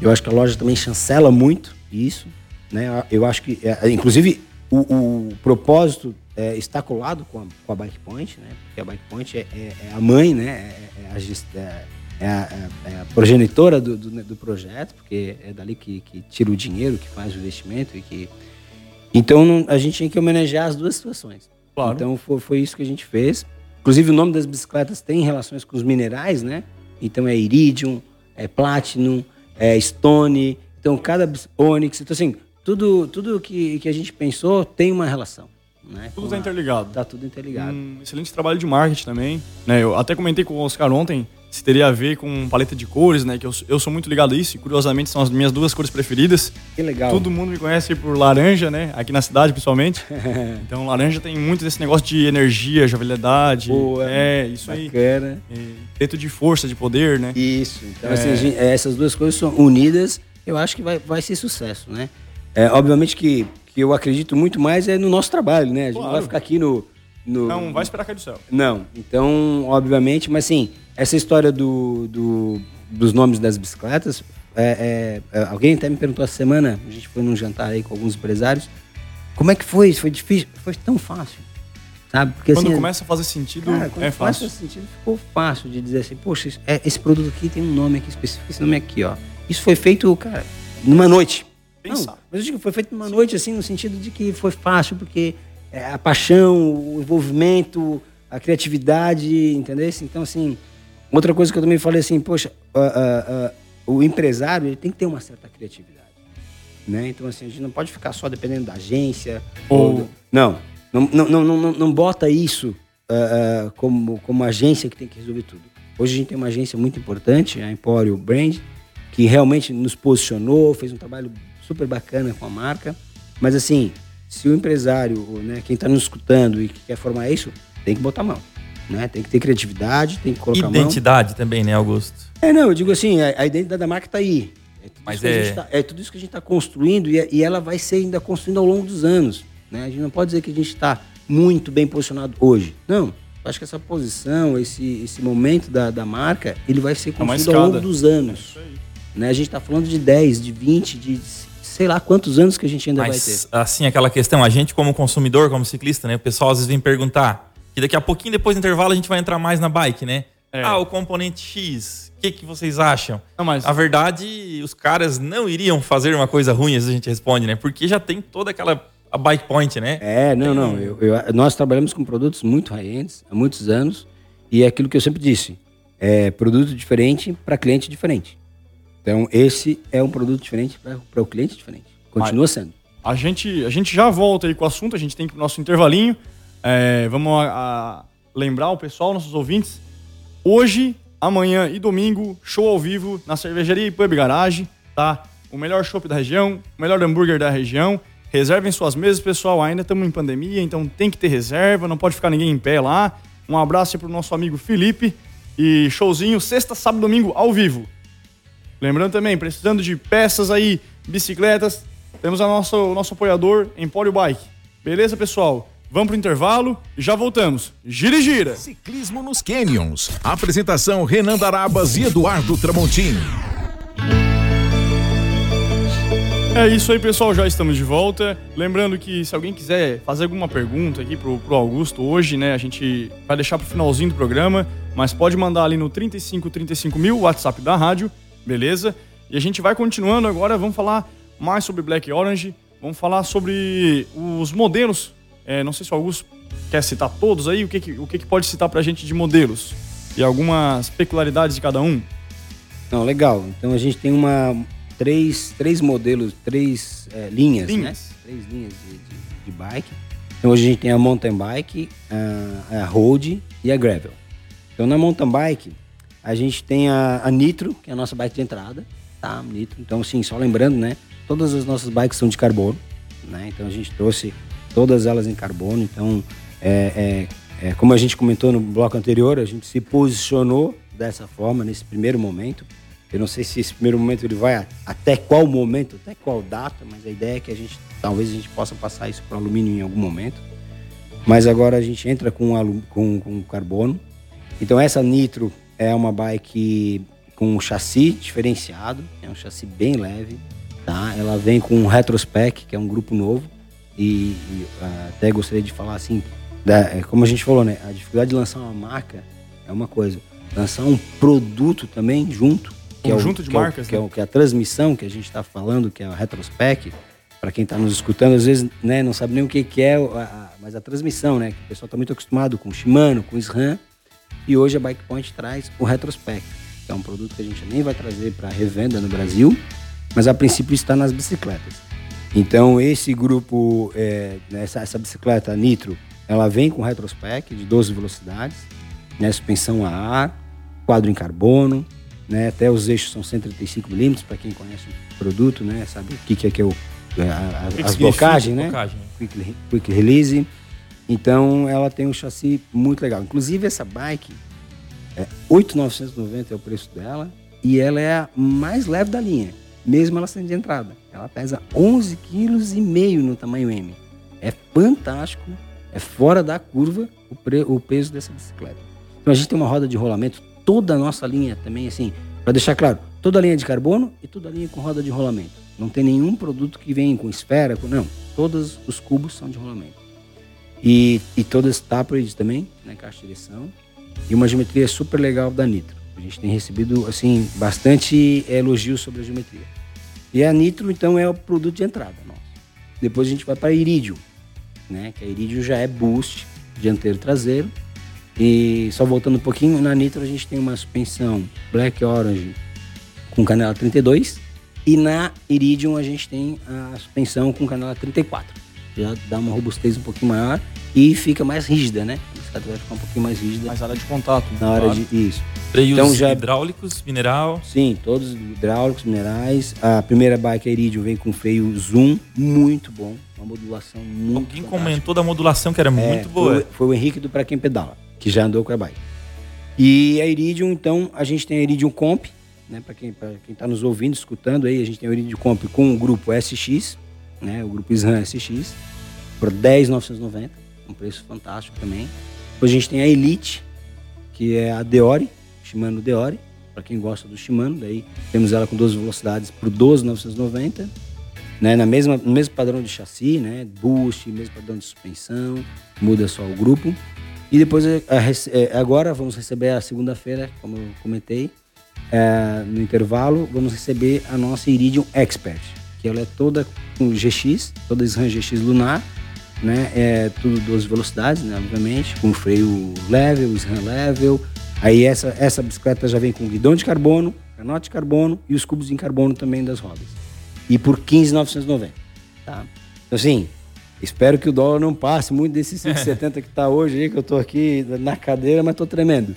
Eu acho que a loja também chancela muito isso, né? Eu acho que, é, inclusive, o, o propósito é, está colado com a, com a Bike Point, né? Porque a Bike Point é, é- é a mãe, né? É, é a, é- a- progenitora do, do, do projeto, porque é dali que, que tira o dinheiro, que faz o investimento e que então a gente tinha que homenagear as duas situações. Claro. Então foi, foi isso que a gente fez. Inclusive o nome das bicicletas tem relações com os minerais, né? Então é iridium, é platinum, é stone. Então cada onyx, então assim tudo tudo que, que a gente pensou tem uma relação, né? Tudo está interligado. Tá tudo interligado. Um excelente trabalho de marketing também. Né? Eu até comentei com o Oscar ontem se teria a ver com paleta de cores, né? Que eu, eu sou muito ligado a isso e curiosamente são as minhas duas cores preferidas. Que legal. Todo mundo me conhece por laranja, né? Aqui na cidade, principalmente. então, laranja tem muito desse negócio de energia, jovialidade. Boa. É, isso aí. Bacana. E Preto de força, de poder, né? Isso. Então, É. assim, gente- essas duas coisas são unidas, eu acho que vai, vai ser sucesso, né? É, obviamente que, que eu acredito muito mais é no nosso trabalho, né? A gente não Claro. vai ficar aqui no... no Não vai esperar cair do céu. Não. Então, obviamente, mas assim, essa história do, do- dos nomes das bicicletas, é, é, é, alguém até me perguntou essa semana, a gente foi num jantar aí com alguns empresários, como é que foi? Foi difícil? Foi tão fácil, sabe? Porque Quando assim, começa a fazer sentido, Cara, quando é fácil. esse sentido, ficou fácil de dizer assim, poxa, isso- é, esse produto aqui tem um nome aqui específico, esse nome aqui, ó. Isso foi feito, cara, numa noite. Pensar. Não, mas eu digo que foi feito numa noite, assim, no sentido de que foi fácil, porque é, a paixão, o envolvimento, a criatividade, entendeu? Então, assim, outra coisa que eu também falei assim, poxa, ah, ah, ah, o empresário, ele tem que ter uma certa criatividade. Né? Então, assim, a gente não pode ficar só dependendo da agência. Ou- do- Não, não, não, não, não, não, bota isso como, como agência que tem que resolver tudo. Hoje a gente tem uma agência muito importante, a Emporio Brand, que realmente nos posicionou, fez um trabalho super bacana com a marca. Mas assim, se o empresário, né, quem está nos escutando e que quer formar isso, tem que botar a mão. Né? Tem que ter criatividade, tem que colocar. Identidade também, né, Augusto? É, não, eu digo assim, a, a identidade da marca está aí. É tudo, Mas isso que a é- gente tá- é tudo isso que a gente está construindo e, e ela vai ser ainda construindo ao longo dos anos. Né? A gente não pode dizer que a gente está muito bem posicionado hoje. Não. Acho que essa posição, esse, esse momento da, da marca, ele vai ser É construído ao longo dos anos. Né? A gente está falando de 10, de 20, de sei lá quantos anos que a gente ainda vai ter. Mas, assim, aquela questão, a gente como consumidor, como ciclista, né? O pessoal às vezes vem perguntar, que daqui a pouquinho, depois do intervalo, a gente vai entrar mais na bike, né? É. Ah, o componente X, o que, que vocês acham? Não, mas- A verdade, os caras não iriam fazer uma coisa ruim, às vezes a gente responde, né? Porque já tem toda aquela a bike point, né? É, não, não. eu- eu- nós trabalhamos com produtos muito high-ends há muitos anos e é aquilo que eu sempre disse: é produto diferente para cliente diferente. Então, esse é um produto diferente para o cliente diferente. Continua sendo. A gente, a gente já volta aí com o assunto, a gente tem que pro nosso intervalinho. É, vamos a- a lembrar o pessoal, nossos ouvintes. Hoje, amanhã e domingo, show ao vivo na cervejaria e pub garage, tá? O melhor chopp da região, o melhor hambúrguer da região. Reservem suas mesas, pessoal. Ainda estamos em pandemia, então tem que ter reserva, não pode ficar ninguém em pé lá. Um abraço aí pro nosso amigo Felipe. E showzinho sexta, sábado, domingo ao vivo. Lembrando também, precisando de peças aí, bicicletas, temos a nossa, o nosso apoiador Empório Bike. Beleza, pessoal? Vamos pro intervalo e já voltamos. Gira e gira. Ciclismo nos Canyons. Apresentação Renan Darabas e Eduardo Tramontim. É isso aí, pessoal. Já estamos de volta. Lembrando que se alguém quiser fazer alguma pergunta aqui pro, pro Augusto hoje, né? A gente vai deixar pro finalzinho do programa, mas pode mandar ali no 35 35 mil, WhatsApp da rádio, beleza? E a gente vai continuando agora. Vamos falar mais sobre Black Orange. Vamos falar sobre os modelos. É, não sei se o Augusto quer citar todos aí. O que, que, o que, que pode citar pra gente de modelos? E algumas peculiaridades de cada um? Não, legal. Então a gente tem uma três, três modelos, três é, linhas, Linhas. né? Três linhas de, de, de bike. Então hoje a gente tem a mountain bike, a, a road e a gravel. Então na mountain bike a gente tem a, a Nitro, que é a nossa bike de entrada, tá? Nitro. Então assim, só lembrando, né? Todas as nossas bikes são de carbono, né? Então a gente trouxe todas elas em carbono. Então é, é, é, como a gente comentou no bloco anterior, a gente se posicionou dessa forma nesse primeiro momento. Eu não sei se esse primeiro momento ele vai até qual momento, até qual data, mas a ideia é que a gente talvez a gente possa passar isso para alumínio em algum momento. Mas agora a gente entra com, com, com carbono. Então essa Nitro é uma bike com um chassi diferenciado, é um chassi bem leve, tá? Ela vem com um Retrospec, que é um grupo novo, e, e, até gostaria de falar assim, da- é, como a gente falou, né? A dificuldade de lançar uma marca é uma coisa, lançar um produto também junto, que Conjunto é o, de que é o- marcas, que é, né? o- que é a transmissão que a gente está falando, que é o Retrospec, para quem está nos escutando, às vezes né, não sabe nem o que, que é, a- a- mas a transmissão, né? Que o pessoal está muito acostumado com o Shimano, com o SRAM, e hoje a Bike Point traz o Retrospec, que é um produto que a gente nem vai trazer para revenda no Brasil, mas a princípio está nas bicicletas. Então esse grupo, é, né, essa, essa bicicleta Nitro, ela vem com Retrospec de 12 velocidades, né, suspensão a ar, quadro em carbono, né, até os eixos são 135 milímetros, para quem conhece o produto, né, sabe o que, que é que é o, a- a- as blocagens, né? blocagem? quick, quick release. Então ela tem um chassi muito legal. Inclusive essa bike, é 8,990 é o preço dela e ela é a mais leve da linha, mesmo ela sendo de entrada. Ela pesa 11,5 kg no tamanho M. É fantástico, é fora da curva o, pre- o peso dessa bicicleta. Então a gente tem uma roda de rolamento, toda a nossa linha também assim, para deixar claro, toda a linha de carbono e toda a linha com roda de rolamento. Não tem nenhum produto que vem com esfera, com, não. Todos os cubos são de rolamento. E, e todas tapered também, né, caixa de direção. E uma geometria super legal da Nitro. A gente tem recebido, assim, bastante elogios sobre a geometria. E a Nitro, então, é o produto de entrada nosso. Depois a gente vai para Iridium, né? Que a Iridium já é boost, dianteiro traseiro. E só voltando um pouquinho, na Nitro a gente tem uma suspensão Black Orange com canela 32 e na Iridium a gente tem a suspensão com canela 34. Já dá uma robustez um pouquinho maior e fica mais rígida, né? A bicicleta vai ficar um pouquinho mais rígida Mais área de contato. né? na hora Claro. de isso. Freios Então já- hidráulicos, mineral. Sim, todos hidráulicos, minerais. A primeira bike a Iridium vem com freio Zoom, muito bom. Uma modulação muito Alguém fantástica. comentou da modulação que era É, muito boa. Foi, foi o Henrique do Pra Quem Pedala, que já andou com a bike. E a Iridium, então, a gente tem a Iridium Comp, né? Para quem, pra quem tá nos ouvindo, escutando aí, a gente tem a Iridium Comp com o grupo SX, né? O grupo SRAM SX, por 10,990, um preço fantástico também. Depois a gente tem a Elite, que é a Deore, Shimano Deore, para quem gosta do Shimano, daí temos ela com 12 velocidades por 12,990 né, na mesma, no mesmo padrão de chassi, né, boost, mesmo padrão de suspensão, muda só o grupo. E depois, a rece- é, agora, vamos receber a segunda-feira, como eu comentei, é, no intervalo, vamos receber a nossa Iridium Expert, que ela é toda com GX, toda SRAM GX lunar, né, é tudo 12 velocidades, né, obviamente, com freio level, SRAM level. Aí essa, essa bicicleta já vem com guidão de carbono, canote de carbono e os cubos em carbono também das rodas e por 15,990, tá? Então, assim, espero que o dólar não passe muito desses 5,70 que tá hoje aí, que eu tô aqui na cadeira, mas tô tremendo.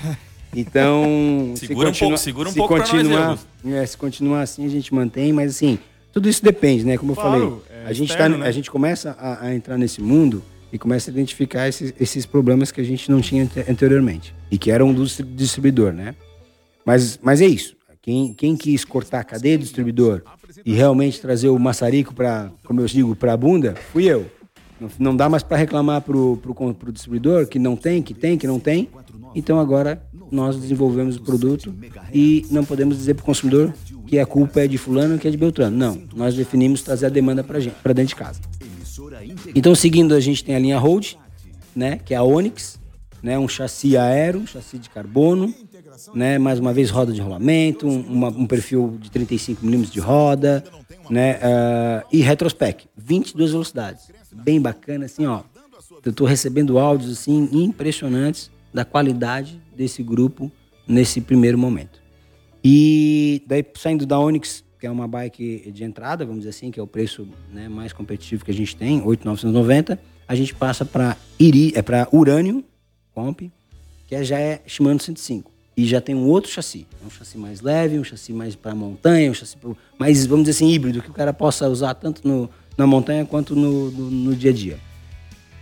Então, se Segura um continua- pouco- segura um se pouco nós continuar, Augusto. é, se continuar assim, a gente mantém, mas assim, tudo isso depende, né? Como eu Claro, falei, é a, gente externo, tá, né? a gente começa a, a entrar nesse mundo e começa a identificar esses, esses problemas que a gente não tinha ante- anteriormente e que eram do distri- distribuidor, né? Mas, mas é isso. Quem, quem quis cortar a cadeia do distribuidor e realmente trazer o maçarico para, como eu digo, para a bunda, fui eu. Não, não dá mais para reclamar pro, pro, pro distribuidor que não tem, que tem, que não tem. Então agora nós desenvolvemos o produto e não podemos dizer para o consumidor que a culpa é de fulano que é de Beltrano. Não, nós definimos trazer a demanda para dentro de casa. Então seguindo a gente tem a linha Hold, né, que é a Onix, né, um chassi aero, um chassi de carbono, né, mais uma vez roda de rolamento, um, uma, um perfil de 35 mm de roda, né, uh, e retrospec, 22 velocidades, bem bacana, assim, ó. Eu estou recebendo áudios assim impressionantes da qualidade desse grupo nesse primeiro momento. E daí saindo da Onix, que é uma bike de entrada, vamos dizer assim, que é o preço né, mais competitivo que a gente tem, 8.990, a gente passa para Iri, é para Urânio Comp, que já é Shimano 105. E já tem um outro chassi, um chassi mais leve, um chassi mais para montanha, um chassi pro, mais, vamos dizer assim, híbrido, que o cara possa usar tanto no, na montanha quanto no, no, no dia a dia.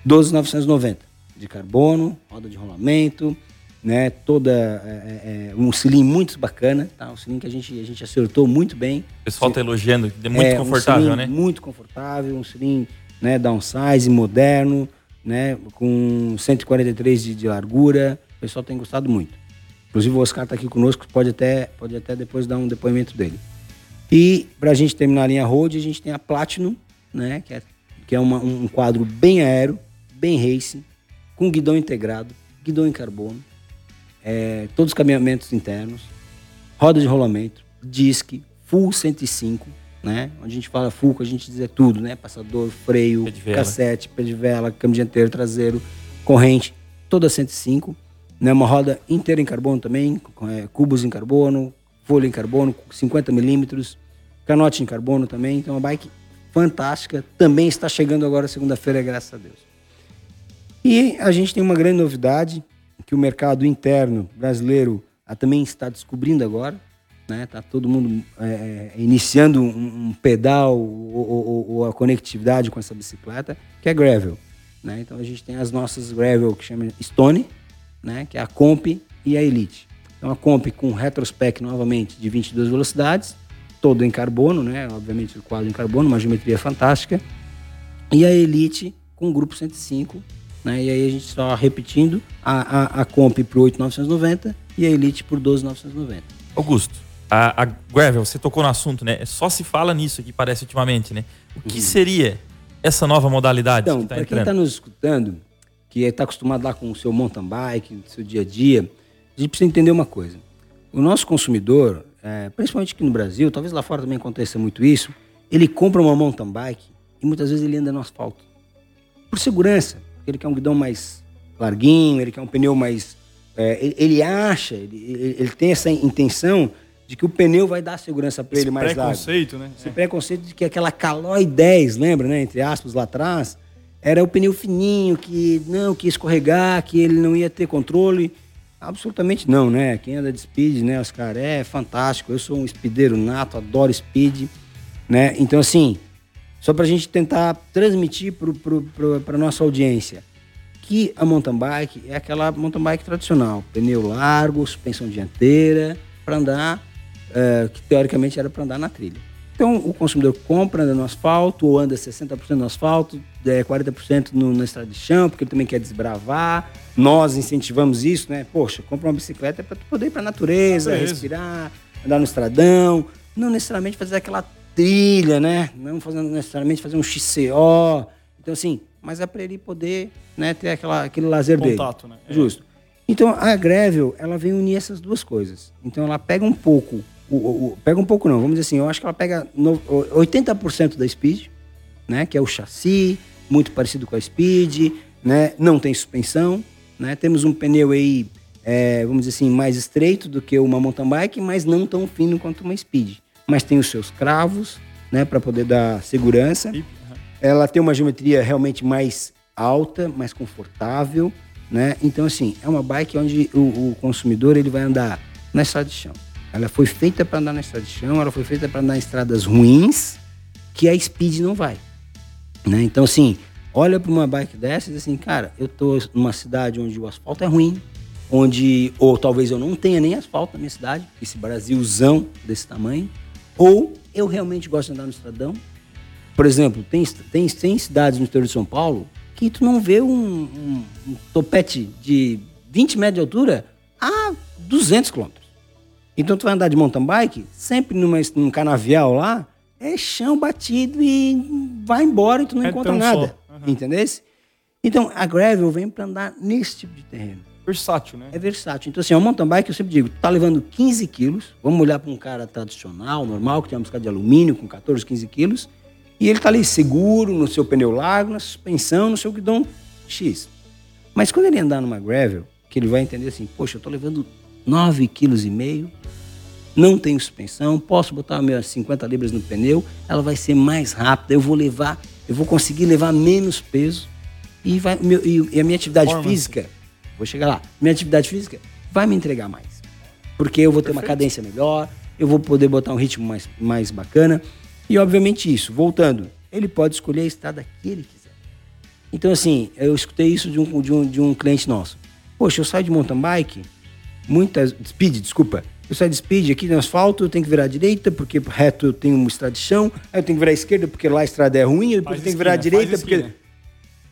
12,990 de carbono, roda de rolamento, né? Toda é, é, é um cilindro muito bacana, tá? Um cilindro que a gente a gente acertou muito bem. O pessoal está elogiando, é muito é, confortável, um né? Muito confortável, um cilindro, né? Downsize, moderno, né? Com 143 de, de largura. O pessoal tem gostado muito. Inclusive o Oscar está aqui conosco, pode até pode até depois dar um depoimento dele. E para a gente terminar a linha Road, a gente tem a Platinum, né? Que é, que é uma, um quadro bem aero, bem racing, com guidão integrado, guidão em carbono, é, todos os caminhamentos internos, roda de rolamento, disque, full 105, né? Onde a gente fala full, a gente diz é tudo, né? Passador, freio, pé cassete, pé de vela, câmbio dianteiro, traseiro, corrente, toda 105. Né? Uma roda inteira em carbono também, é, cubos em carbono, folha em carbono, 50 milímetros, canote em carbono também. Então, uma bike fantástica. Também está chegando agora segunda-feira, graças a Deus. E a gente tem uma grande novidade que o mercado interno brasileiro ah, também está descobrindo agora. Né? Tá todo mundo é, é iniciando um, um pedal ou, ou, ou, a conectividade com essa bicicleta, que é gravel. Né? Então a gente tem as nossas gravel que chama Stone, né? que é a Comp e a Elite. Então a Comp com retrospec novamente de 22 velocidades, todo em carbono, né? obviamente o quadro em carbono, uma geometria fantástica. E a Elite com grupo 105 né? E aí a gente está repetindo a, a, a Comp por 8,990 e a Elite por 12,990. Augusto, a, a Gravel, você tocou no assunto, né? Só se fala nisso aqui, parece ultimamente, né? O que uhum. seria essa nova modalidade então, que está entrando? Para quem está nos escutando, que está acostumado lá com o seu mountain bike, no seu dia a dia, a gente precisa entender uma coisa. O nosso consumidor, é, principalmente aqui no Brasil, talvez lá fora também aconteça muito isso, ele compra uma mountain bike e muitas vezes ele anda no asfalto. Por segurança, ele quer um guidão mais larguinho, ele quer um pneu mais. É, ele, acha, ele, ele, tem essa intenção de que o pneu vai dar segurança para ele mais largo. preconceito, né? Esse é. preconceito de que aquela Caloi 10, lembra, né? Entre aspas, lá atrás, era o pneu fininho, que não, que ia escorregar, que ele não ia ter controle. Absolutamente não, né? Quem anda de speed, né, Oscar, é fantástico. Eu sou um speedeiro nato, adoro speed, né? Então, assim, só para a gente tentar transmitir para a nossa audiência que a mountain bike é aquela mountain bike tradicional, pneu largo, suspensão dianteira, para andar, uh, que teoricamente era para andar na trilha. Então o consumidor compra, anda no asfalto, ou anda 60% no asfalto, é, 40% no, na estrada de chão, porque ele também quer desbravar. Nós incentivamos isso, né? Poxa, compra uma bicicleta para poder ir para a natureza, respirar, andar no estradão, não necessariamente fazer aquela trilha, né? Não fazendo necessariamente fazer um XCO. Então, assim, mas é para ele poder né, ter aquela, aquele lazer Contato, dele. né? É. Justo. Então, a Gravel, ela vem unir essas duas coisas. Então, ela pega um pouco, o, o, pega um pouco não, vamos dizer assim, eu acho que ela pega no, 80% da Speed, né? Que é o chassi, muito parecido com a Speed, né? Não tem suspensão, né? Temos um pneu aí, é, vamos dizer assim, mais estreito do que uma mountain bike, mas não tão fino quanto uma Speed mas tem os seus cravos, né, para poder dar segurança. Ela tem uma geometria realmente mais alta, mais confortável, né? Então assim, é uma bike onde o, o consumidor ele vai andar na estrada de chão. Ela foi feita para andar na estrada de chão, ela foi feita para andar em estradas ruins, que a Speed não vai. Né? Então assim, olha para uma bike dessa e diz assim, cara, eu tô numa cidade onde o asfalto é ruim, onde ou talvez eu não tenha nem asfalto na minha cidade, esse Brasilzão desse tamanho, ou eu realmente gosto de andar no estradão, Por exemplo, tem, tem, tem cidades no interior de São Paulo que tu não vê um, um, um topete de 20 metros de altura a 200 quilômetros. Então tu vai andar de mountain bike, sempre numa, num canavial lá, é chão batido e vai embora e tu não É encontra nada. Uhum. Entendeu? Então a gravel vem para andar nesse tipo de terreno. Versátil, né? É versátil. Então, assim, o mountain bike, eu sempre digo, tá levando 15 quilos, vamos olhar para um cara tradicional, normal, que tem uma bicicleta de alumínio com 14, 15 quilos, e ele tá ali seguro no seu pneu largo, na suspensão, no seu guidão X. Mas quando ele andar numa gravel, que ele vai entender assim, poxa, eu tô levando 9 quilos e meio, não tenho suspensão, posso botar minhas 50 libras no pneu, ela vai ser mais rápida, eu vou levar, eu vou conseguir levar menos peso e, vai, meu- e- a minha atividade física, vou chegar lá, minha atividade física vai me entregar mais. Porque eu vou ter uma cadência melhor, eu vou poder botar um ritmo mais, mais bacana. E obviamente isso, voltando, ele pode escolher a estrada que ele quiser. Então, assim, eu escutei isso de um, de um, de um cliente nosso. Poxa, eu saio de mountain bike, muitas. Speed, desculpa. Eu saio de speed aqui no asfalto, eu tenho que virar à direita, porque reto eu tenho uma estrada de chão, aí eu tenho que virar à esquerda porque lá a estrada é ruim, eu Faz tenho que virar à esquina, direita porque. esquina.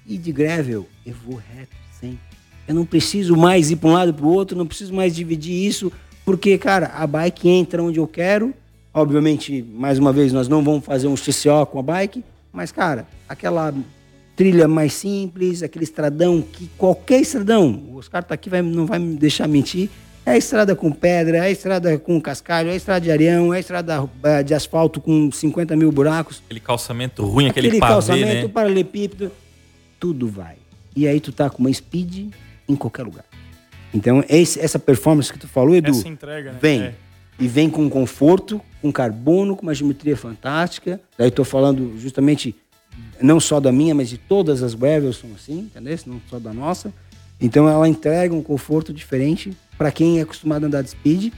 E de gravel, eu vou reto sempre. Eu não preciso mais ir para um lado para o outro, não preciso mais dividir isso, porque, cara, a bike entra onde eu quero. Obviamente, mais uma vez, nós não vamos fazer um XCO com a bike, mas, cara, aquela trilha mais simples, aquele estradão que qualquer estradão, o Oscar tá aqui, vai, não vai me deixar mentir, é a estrada com pedra, é a estrada com cascalho, é a estrada de areão, é a estrada eh, de asfalto com 50 mil buracos Aquele calçamento ruim, aquele, aquele pavê, calçamento, né? paralelepípedo, tudo vai. E aí tu tá com uma speed em qualquer lugar. Então, esse- essa performance que tu falou, Edu, Essa entrega, né? vem. É. E vem com conforto, com carbono, com uma geometria fantástica. Daí tô falando justamente não só da minha, mas de todas as gravels são assim, entendeu? Não só da nossa. Então ela entrega um conforto diferente para quem é acostumado a andar de speed.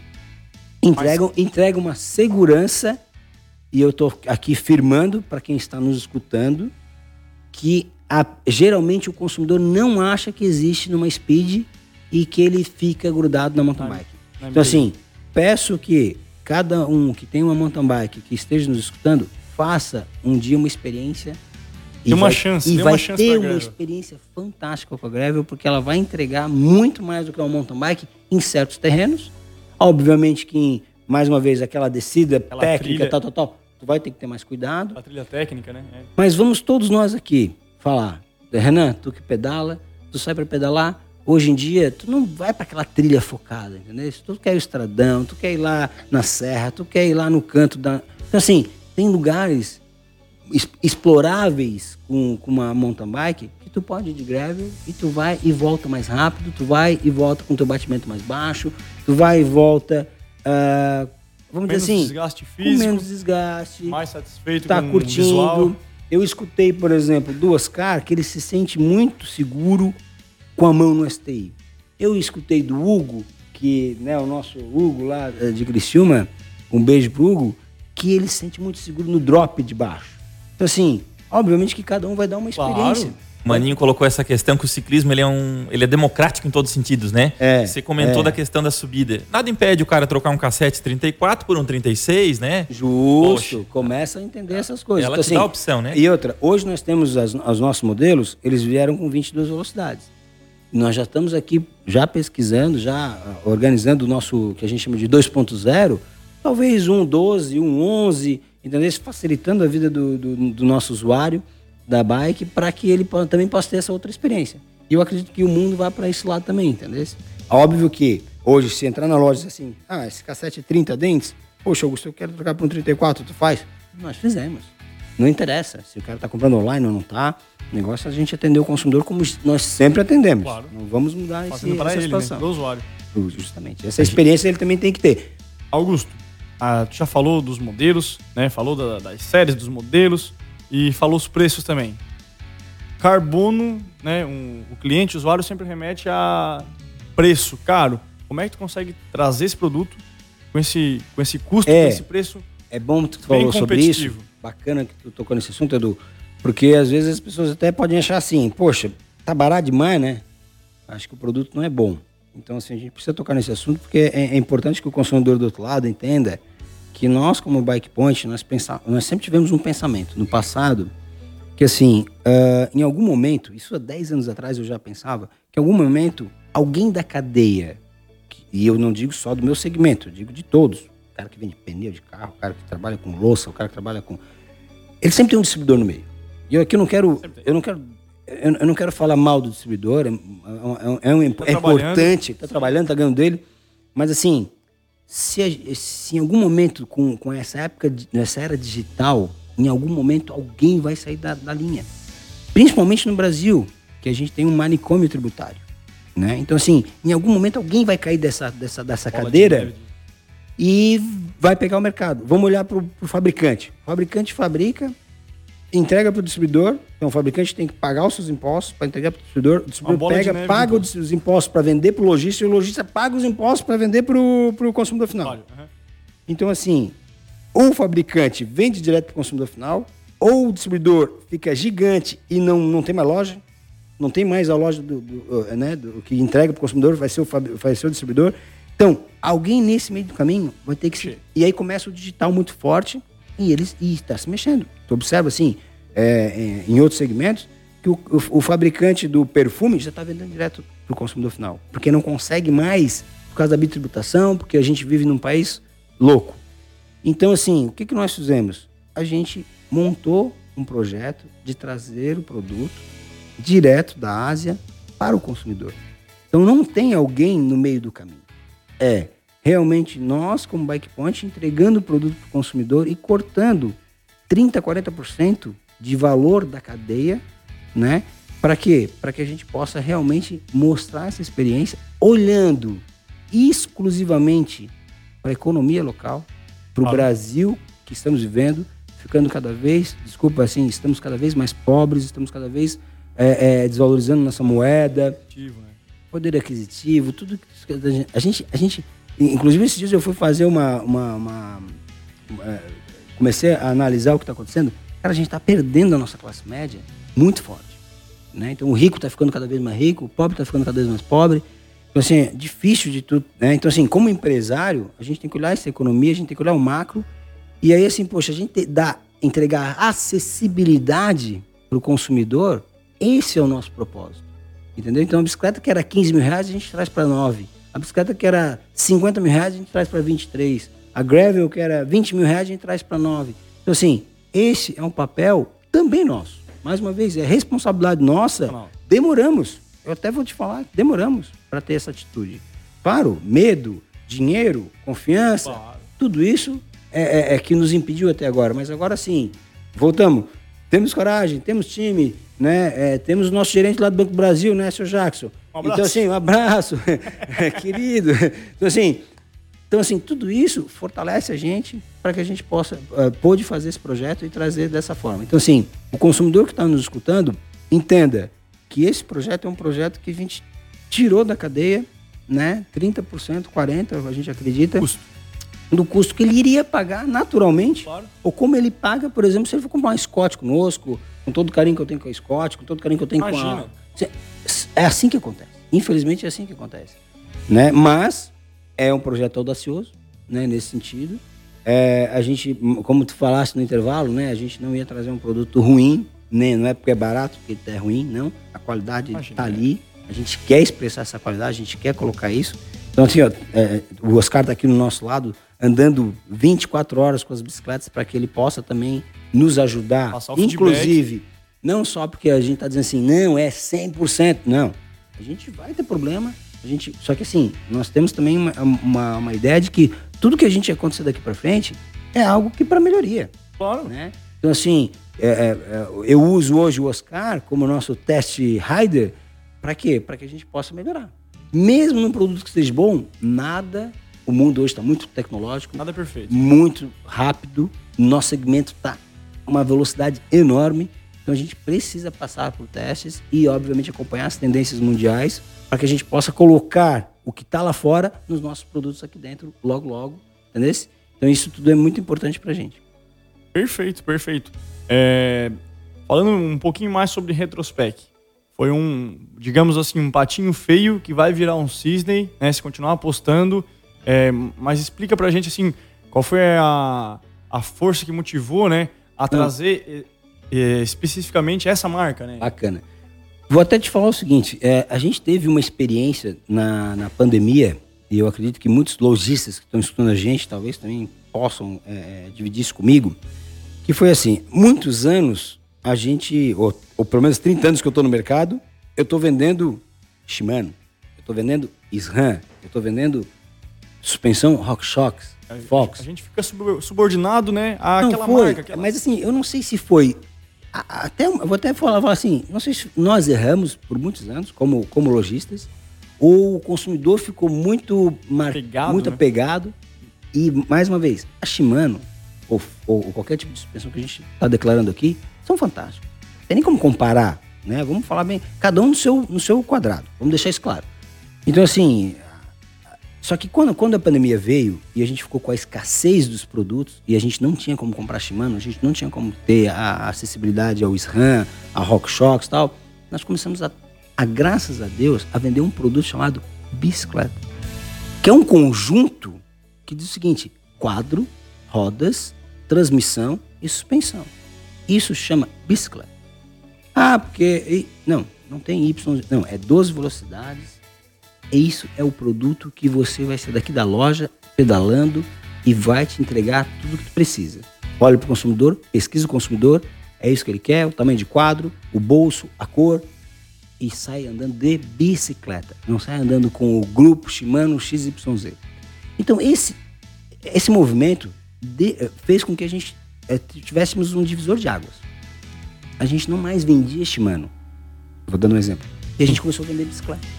Entrega, entrega uma segurança e eu tô aqui firmando para quem está nos escutando que a- geralmente o consumidor não acha que existe numa speed e que ele fica grudado na mountain bike. na Então assim, peço que cada um que tem uma mountain bike que esteja nos escutando faça um dia uma experiência Dê uma chance, e vai uma chance ter uma experiência fantástica com a Gravel porque ela vai entregar muito mais do que uma mountain bike em certos terrenos. Obviamente que mais uma vez aquela descida Aquela técnica, trilha. tal, tal, tal, tu vai ter que ter mais cuidado. A trilha técnica, né? É. Mas vamos todos nós aqui falar. Renan, tu que pedala, tu sai para pedalar. Hoje em dia, tu não vai para aquela trilha focada, entendeu? Se tu quer ir ao estradão, tu quer ir lá na serra, tu quer ir lá no canto da. Então, assim, tem lugares es- exploráveis com, com uma mountain bike que tu pode ir de gravel e tu vai e volta mais rápido, tu vai e volta com teu batimento mais baixo, tu vai e volta. ah, vamos Menos dizer assim, desgaste com físico, menos desgaste mais satisfeito tá com o curtindo. visual. Eu escutei, por exemplo, do Oscar que ele se sente muito seguro com a mão no STI. Eu escutei do Hugo, que né, o nosso Hugo lá eh, de Criciúma, um beijo pro Hugo, que ele se sente muito seguro no drop de baixo. Então assim, obviamente que cada um vai dar uma Claro. experiência. O Maninho colocou essa questão que o ciclismo ele é, um, ele é democrático em todos os sentidos, né? É, Você comentou é. da questão da subida. Nada impede o cara trocar um cassete 34 por um 36, né? Justo, Poxa. começa a entender essas coisas. Ela Então, te dá a opção, né? E outra, hoje nós temos as- os nossos modelos, eles vieram com 22 velocidades. Nós já estamos aqui, já pesquisando, já ah, organizando o nosso, que a gente chama de 2.0, talvez um 12, um 11, entendeu? Facilitando a vida do, do, do nosso usuário da bike para que ele também possa ter essa outra experiência. E eu acredito que o mundo vai para esse lado também, entendeu? Óbvio que hoje, se entrar na loja e dizer assim, ah, esse cassete é 30 dentes, poxa, Augusto, eu quero trocar para um 34, tu faz? Nós fizemos. Não interessa se o cara está comprando online ou não está. O negócio é a gente atender o consumidor como nós sempre atendemos. Claro. Não vamos mudar esse, essa ele, né? situação. Do usuário. Justamente. Essa experiência ele também tem que ter. Augusto, ah, tu já falou dos modelos, né? Falou da- das séries dos modelos e falou os preços também. Carbono, né? Um- o cliente, o usuário sempre remete a preço caro. Como é que tu consegue trazer esse produto com esse, com esse custo, É. com esse preço? É bom que tu falou sobre isso. Bacana que tu tocou nesse assunto, Edu. Porque às vezes as pessoas até podem achar assim, poxa, tá barato demais, né? Acho que o produto não é bom. Então, assim, a gente precisa tocar nesse assunto porque é, é importante que o consumidor do outro lado entenda que nós, como Bike Point, nós, pensa, nós sempre tivemos um pensamento no passado que, assim, uh, em algum momento, isso há 10 anos atrás eu já pensava, que em algum momento alguém da cadeia, e eu não digo só do meu segmento, eu digo de todos, o cara que vende pneu de carro, o cara que trabalha com louça, o cara que trabalha com. Ele sempre tem um distribuidor no meio. E eu aqui não quero. Eu não quero. Eu não quero falar mal do distribuidor, é, é, é, um, tá é importante, está trabalhando, está ganhando dele, mas assim, se, se em algum momento, com, com essa época, nessa era digital, em algum momento alguém vai sair da, da linha. Principalmente no Brasil, que a gente tem um manicômio tributário. Né? Então, assim, em algum momento alguém vai cair dessa, dessa, dessa cadeira e vai pegar o mercado. Vamos olhar para o fabricante. O fabricante fabrica, entrega para o distribuidor. Então, o fabricante tem que pagar os seus impostos para entregar para o distribuidor. O distribuidor pega, neve, paga então. os impostos para vender para o lojista e o lojista paga os impostos para vender para o consumidor final. Uhum. Então, assim, ou o fabricante vende direto para o consumidor final, ou o distribuidor fica gigante e não, não tem mais loja, não tem mais a loja do, do né, do que entrega para o consumidor, vai ser o, vai ser o distribuidor. Então, alguém nesse meio do caminho vai ter que. E aí começa o digital muito forte e eles está se mexendo. Tu observa assim, é, é, em outros segmentos, que o, o, o fabricante do perfume já está vendendo direto para o consumidor final. Porque não consegue mais, por causa da bitributação, porque a gente vive num país louco. Então, assim, o que, que nós fizemos? A gente montou um projeto de trazer o produto direto da Ásia para o consumidor. Então, não tem alguém no meio do caminho. É realmente nós, como Bike Point, entregando o produto para o consumidor e cortando 30%, 40% de valor da cadeia, né? Para quê? Para que a gente possa realmente mostrar essa experiência olhando exclusivamente para a economia local, para o ah. Brasil que estamos vivendo, ficando cada vez, desculpa assim, estamos cada vez mais pobres, estamos cada vez é, é, desvalorizando nossa moeda, né? poder aquisitivo, tudo que a gente, a gente, inclusive esses dias eu fui fazer uma, uma, uma, é, comecei a analisar o que está acontecendo, cara, a gente está perdendo a nossa classe média muito forte, né? Então o rico está ficando cada vez mais rico, o pobre está ficando cada vez mais pobre. Então, assim, é difícil de tudo. Né? Então, assim, como empresário, a gente tem que olhar essa economia, a gente tem que olhar o macro. E aí, assim, poxa, a gente dá, entregar acessibilidade para o consumidor, esse é o nosso propósito. Entendeu? Então, a bicicleta que era 15 mil reais, a gente traz para 9. A bicicleta que era 50 mil reais, a gente traz para 23. A Gravel, que era 20 mil reais, a gente traz para 9. Então, assim, esse é um papel também nosso. Mais uma vez, é responsabilidade nossa. Demoramos. Eu até vou te falar, demoramos para ter essa atitude. Claro, medo, dinheiro, confiança, claro. tudo isso é, é, é, que nos impediu até agora. Mas agora sim, voltamos. Temos coragem, temos time, né? É, temos o nosso gerente lá do Banco do Brasil, né, seu Jackson? Um então, assim, um abraço, querido. Então, assim, então, assim, tudo isso fortalece a gente para que a gente possa, uh, pôde fazer esse projeto e trazer dessa forma. Então, assim, o consumidor que está nos escutando, entenda que esse projeto é um projeto que a gente tirou da cadeia, né? 30%, 40%, a gente acredita. Custo. Do custo que ele iria pagar naturalmente. Claro. Ou como ele paga, por exemplo, se ele for comprar um Scott conosco, com todo o carinho que eu tenho com a Scott, com todo o carinho que eu tenho Imagina. com a. É assim que acontece. Infelizmente é assim que acontece. Né? Mas é um projeto audacioso, né? Nesse sentido. É, a gente, como tu falaste no intervalo, né? A gente não ia trazer um produto ruim, nem não é porque é barato, porque é ruim, não. A qualidade está ali. A gente quer expressar essa qualidade, a gente quer colocar isso. Então, assim, ó, é, o Oscar está aqui no nosso lado, andando 24 horas com as bicicletas para que ele possa também nos ajudar. Inclusive, não só porque a gente está dizendo assim, não, é 100%. Não. A gente vai ter problema. A gente, só que assim, nós temos também uma, uma, uma ideia de que tudo que a gente acontecer daqui para frente é algo que para melhoria. Claro. Né? Então, assim, é, é, é, eu uso hoje o Oscar como nosso teste rider para quê? Para que a gente possa melhorar. Mesmo num produto que esteja bom, nada. O mundo hoje está muito tecnológico. Nada perfeito. Muito rápido. Nosso segmento está uma velocidade enorme. Então a gente precisa passar por testes e, obviamente, acompanhar as tendências mundiais para que a gente possa colocar o que está lá fora nos nossos produtos aqui dentro, logo, logo. Entendeu? Então isso tudo é muito importante para a gente. Perfeito, perfeito. É, falando um pouquinho mais sobre retrospect foi um, digamos assim, um patinho feio que vai virar um cisne, né? Se continuar apostando. É, mas explica pra gente, assim, Qual foi a, a força que motivou, né, a trazer especificamente essa marca, né? Bacana. Vou até te falar o seguinte: é, a gente teve uma experiência na, na pandemia, e eu acredito que muitos lojistas que estão escutando a gente talvez também possam é, é, dividir isso comigo, que foi assim: muitos anos a gente, ou, ou pelo menos 30 anos que eu estou no mercado, eu estou vendendo Shimano, eu estou vendendo SRAM, eu estou vendendo suspensão RockShox, Fox. A gente fica sub- subordinado, né, àquela marca. Aquela... mas assim, eu não sei se foi. Até, eu vou até falar, falar assim, não sei se nós erramos por muitos anos como, como lojistas, ou o consumidor ficou muito, mar, Apegado, muito né? apegado. E, mais uma vez, a Shimano, ou, ou- ou qualquer tipo de suspensão que a gente está declarando aqui, são fantásticos. Não tem nem como comparar, né? Vamos falar bem, cada um no seu, no seu quadrado, vamos deixar isso claro. Então, assim, só que quando, quando a pandemia veio e a gente ficou com a escassez dos produtos e a gente não tinha como comprar Shimano, a gente não tinha como ter a acessibilidade ao SRAM, a RockShox e tal, nós começamos a, a, graças a Deus, a vender um produto chamado bicicleta, que é um conjunto que diz o seguinte, quadro, rodas, transmissão e suspensão. Isso chama bicicleta. Ah, porque... Não, não tem Y, não, é 12 velocidades, isso é o produto que você vai sair daqui da loja pedalando e vai te entregar tudo que tu precisa. Olha para o consumidor, pesquisa o consumidor, é isso que ele quer, o tamanho de quadro, o bolso, a cor, e sai andando de bicicleta. Não sai andando com o grupo Shimano XYZ. Então esse, esse movimento de- eh, fez com que a gente eh, tivéssemos um divisor de águas. A gente não mais vendia Shimano. Vou dando um exemplo. E a gente começou a vender bicicleta.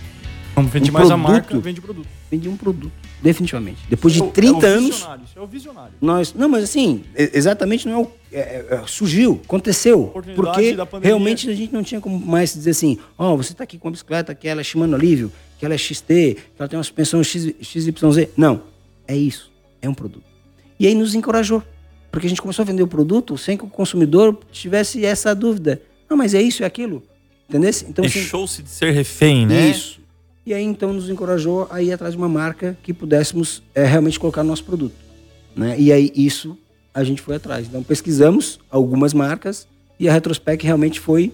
Não vende um mais a produto. marca, vende produto. Vendi um produto, definitivamente. Depois de Isso é o- 30 é o anos, visionário, Isso é o visionário. nós. Não, mas assim, exatamente não é o. é- é- é, surgiu, aconteceu. Porque realmente a gente não tinha como mais dizer assim: ó, você tá aqui com a bicicleta, que ela é Shimano Alívio, que ela é XT, que ela tem uma suspensão X, XYZ. Não, é isso. É um produto. E aí nos encorajou. Porque a gente começou a vender o produto sem que o consumidor tivesse essa dúvida. Não, mas é isso, é aquilo. Entendeu? Então, assim, Deixou-se de ser refém, né? isso. E aí então nos encorajou a ir atrás de uma marca que pudéssemos é, realmente colocar no nosso produto. Né? E aí isso a gente foi atrás. Então pesquisamos algumas marcas e a Retrospec realmente foi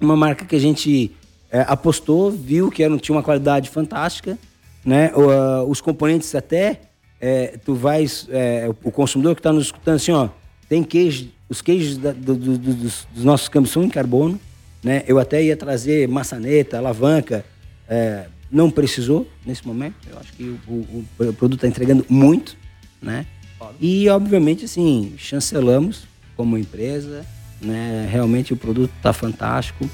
uma marca que a gente é, apostou, viu que era, tinha uma qualidade fantástica. Né? O, ah, os componentes até, é, tu vais, é, o consumidor que está nos escutando assim, ó, tem queijo, os queijos da- do- do- do- dos, dos nossos câmbios são em carbono. Né? Eu até ia trazer maçaneta, alavanca, é, não precisou nesse momento. Eu acho que o, o- o produto está entregando muito, né? E obviamente assim chancelamos como empresa, né? Realmente o produto está fantástico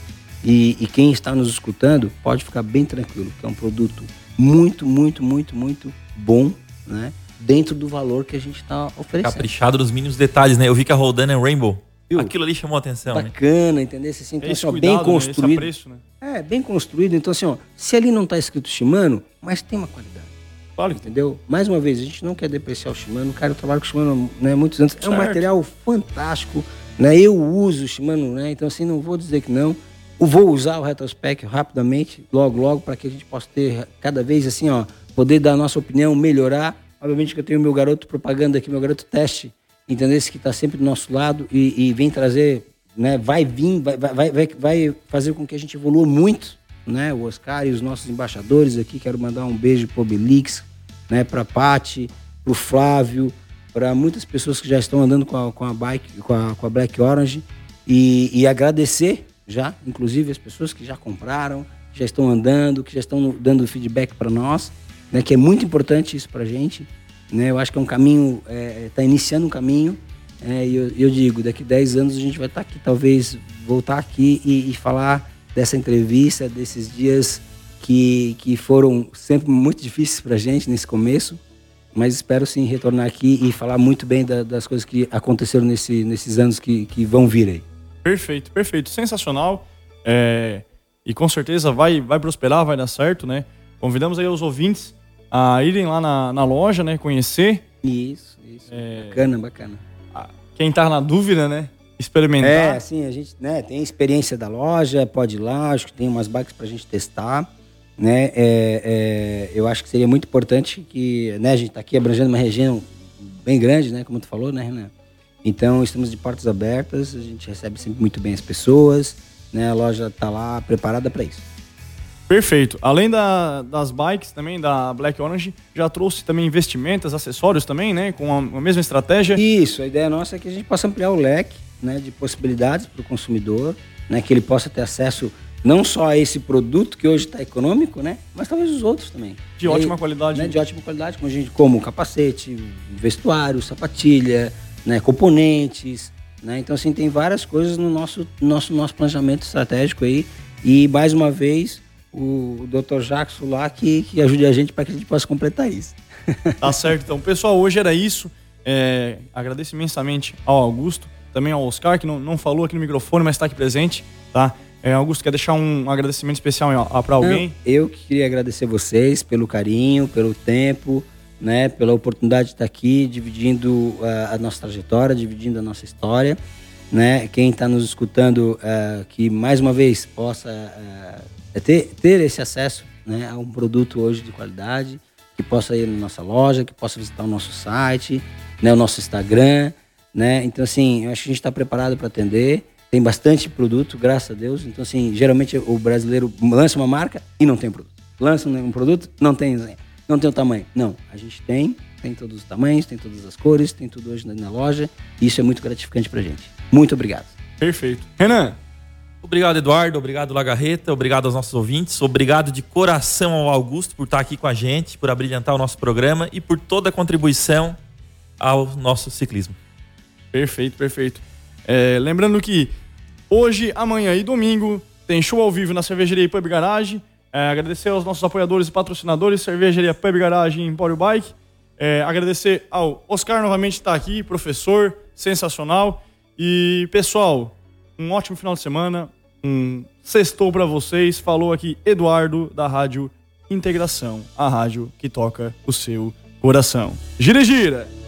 e, e quem está nos escutando pode ficar bem tranquilo, que é um produto muito, muito, muito, muito bom, né? Dentro do valor que a gente está oferecendo. Caprichado nos mínimos detalhes, né? Eu vi que a Roldana é Rainbow. Viu? Aquilo ali chamou a atenção, né? Bacana, entendeu? Assim, então, assim, ó, cuidado, bem né? Construído. apreço, né? É, bem construído. Então, assim, ó, se ali não está escrito Shimano, mas tem uma qualidade. Claro que. Entendeu? Mais uma vez, a gente não quer depreciar o Shimano. Cara, eu trabalho com o Shimano né, há muitos anos. É um Certo. material fantástico. Né? Eu uso o Shimano, né? Então, assim, não vou dizer que não. Eu vou usar o Retrospec rapidamente, logo, logo, para que a gente possa ter cada vez, assim, ó, poder dar a nossa opinião, melhorar. Obviamente que eu tenho meu garoto propaganda aqui, meu garoto teste, entendeu? Que está sempre do nosso lado e, e vem trazer, né? Vai vir, vai, vai, vai, vai fazer com que a gente evolua muito, né? O Oscar e os nossos embaixadores aqui. Quero mandar um beijo pro Belix, né? Pra Pati, pro Flávio, para muitas pessoas que já estão andando com a, com a bike, com a, com a Black Orange e, e agradecer já, inclusive as pessoas que já compraram, que já estão andando, que já estão dando feedback para nós, né? Que é muito importante isso para gente, né? Eu acho que é um caminho, está iniciando um caminho, é, e eu, eu digo, daqui 10 anos a gente vai estar aqui, talvez voltar aqui e, e falar dessa entrevista, desses dias que, que foram sempre muito difíceis para gente nesse começo, mas espero sim retornar aqui e falar muito bem da- das coisas que aconteceram nesse, nesses anos que, que vão vir aí. Perfeito, perfeito. Sensacional. É, e com certeza vai, vai prosperar, vai dar certo, né? Convidamos aí os ouvintes a irem lá na, na loja, né? Conhecer. Isso, isso. É. Bacana, bacana. Quem tá na dúvida, né? Experimentar. É, assim, a gente né, tem a experiência da loja, pode ir lá, acho que tem umas bikes pra gente testar. Né? É, é, eu acho que seria muito importante que né, a gente tá aqui abrangendo uma região bem grande, né? Como tu falou, né, Renan? Então, estamos de portas abertas, a gente recebe sempre muito bem as pessoas, né? A loja está lá preparada para isso. Perfeito. Além da, das bikes também, da Black Orange, já trouxe também investimentos, acessórios também, né? Com a, a mesma estratégia. Isso, a ideia nossa é que a gente possa ampliar o leque né, de possibilidades para o consumidor, né? Que ele possa ter acesso não só a esse produto que hoje está econômico, né? Mas talvez os outros também. De ótima qualidade. Né, de ótima qualidade, como, a gente, como capacete, vestuário, sapatilha, né, componentes, né? Então, assim, tem várias coisas no nosso, nosso, nosso planejamento estratégico aí. E, mais uma vez, o Dr. Jackson lá que, que ajude a gente para que a gente possa completar isso. Tá certo, então. Pessoal, hoje era isso. É, agradeço imensamente ao Augusto, também ao Oscar, que não, não falou aqui no microfone, mas está aqui presente, tá? É, Augusto, quer deixar um agradecimento especial para alguém? Não, eu queria agradecer vocês pelo carinho, pelo tempo, né, pela oportunidade de estar aqui dividindo uh, a nossa trajetória, dividindo a nossa história. Né? Quem está nos escutando, uh, que mais uma vez possa uh, ter, ter esse acesso né, a um produto hoje de qualidade, que possa ir na nossa loja, que possa visitar o nosso site, né, o nosso Instagram. Né? Então, assim, eu acho que a gente está preparado para atender tem bastante produto, graças a Deus. Então, assim, geralmente o brasileiro lança uma marca e não tem produto. Lança um produto, não tem, não tem o tamanho. Não, a gente tem, tem todos os tamanhos, tem todas as cores, tem tudo hoje na loja. E isso é muito gratificante pra gente. Muito obrigado. Perfeito. Renan. Obrigado, Eduardo. Obrigado, Lagarreta. Obrigado aos nossos ouvintes. Obrigado de coração ao Augusto por estar aqui com a gente, por abrilhantar o nosso programa e por toda a contribuição ao nosso ciclismo. Perfeito, perfeito. É, lembrando que hoje, amanhã e domingo tem show ao vivo na Cervejaria Pub Garage. É, agradecer aos nossos apoiadores e patrocinadores, Cervejaria Pub Garage e Empório Bike. É, agradecer ao Oscar novamente estar aqui, professor, sensacional. E pessoal, um ótimo final de semana. Um sextou para vocês. Falou aqui Eduardo da Rádio Integração, a rádio que toca o seu coração. Gira, gira!